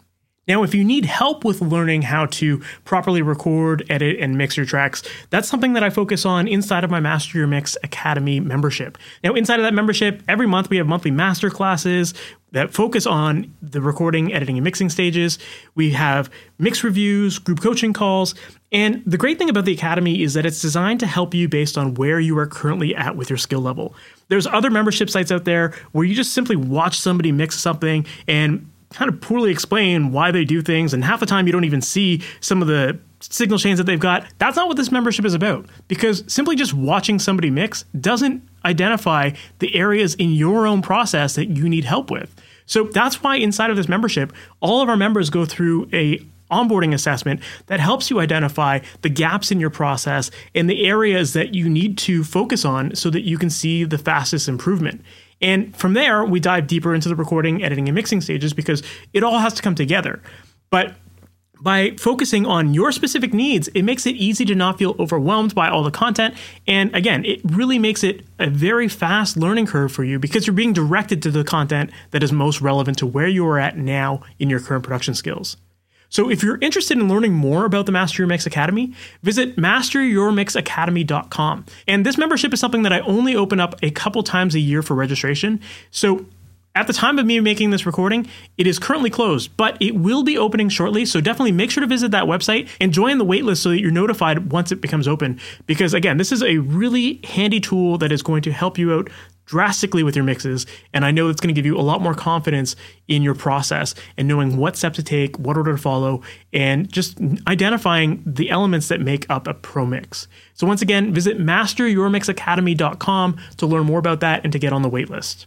now, if you need help with learning how to properly record, edit, and mix your tracks, that's something that I focus on inside of my Master Your Mix Academy membership. Now, inside of that membership, every month we have monthly master classes that focus on the recording, editing, and mixing stages. We have mix reviews, group coaching calls, and the great thing about the Academy is that it's designed to help you based on where you are currently at with your skill level. There's other membership sites out there where you just simply watch somebody mix something and kind of poorly explain why they do things, and half the time you don't even see some of the signal chains that they've got. That's not what this membership is about because simply just watching somebody mix doesn't identify the areas in your own process that you need help with. So that's why inside of this membership, all of our members go through a onboarding assessment that helps you identify the gaps in your process and the areas that you need to focus on so that you can see the fastest improvement. And from there, we dive deeper into the recording, editing, and mixing stages because it all has to come together. But by focusing on your specific needs, it makes it easy to not feel overwhelmed by all the content. And again, it really makes it a very fast learning curve for you because you're being directed to the content that is most relevant to where you are at now in your current production skills. So if you're interested in learning more about the Master Your Mix Academy, visit masteryourmixacademy.com. And this membership is something that I only open up a couple times a year for registration. So at the time of me making this recording, it is currently closed, but it will be opening shortly. So definitely make sure to visit that website and join the waitlist so that you're notified once it becomes open. Because again, this is a really handy tool that is going to help you out drastically with your mixes. And I know it's going to give you a lot more confidence in your process and knowing what step to take, what order to follow, and just identifying the elements that make up a pro mix. So, once again, visit masteryourmixacademy.com to learn more about that and to get on the waitlist.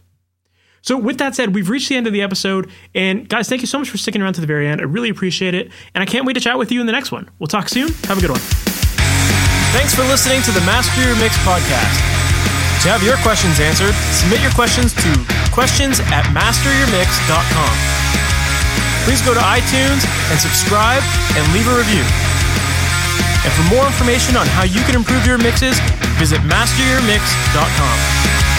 So, with that said, we've reached the end of the episode. And guys, thank you so much for sticking around to the very end. I really appreciate it. And I can't wait to chat with you in the next one. We'll talk soon. Have a good one. Thanks for listening to the Master Your Mix podcast. To have your questions answered, submit your questions to questions at masteryourmix.com. Please go to iTunes and subscribe and leave a review. And for more information on how you can improve your mixes, visit masteryourmix.com.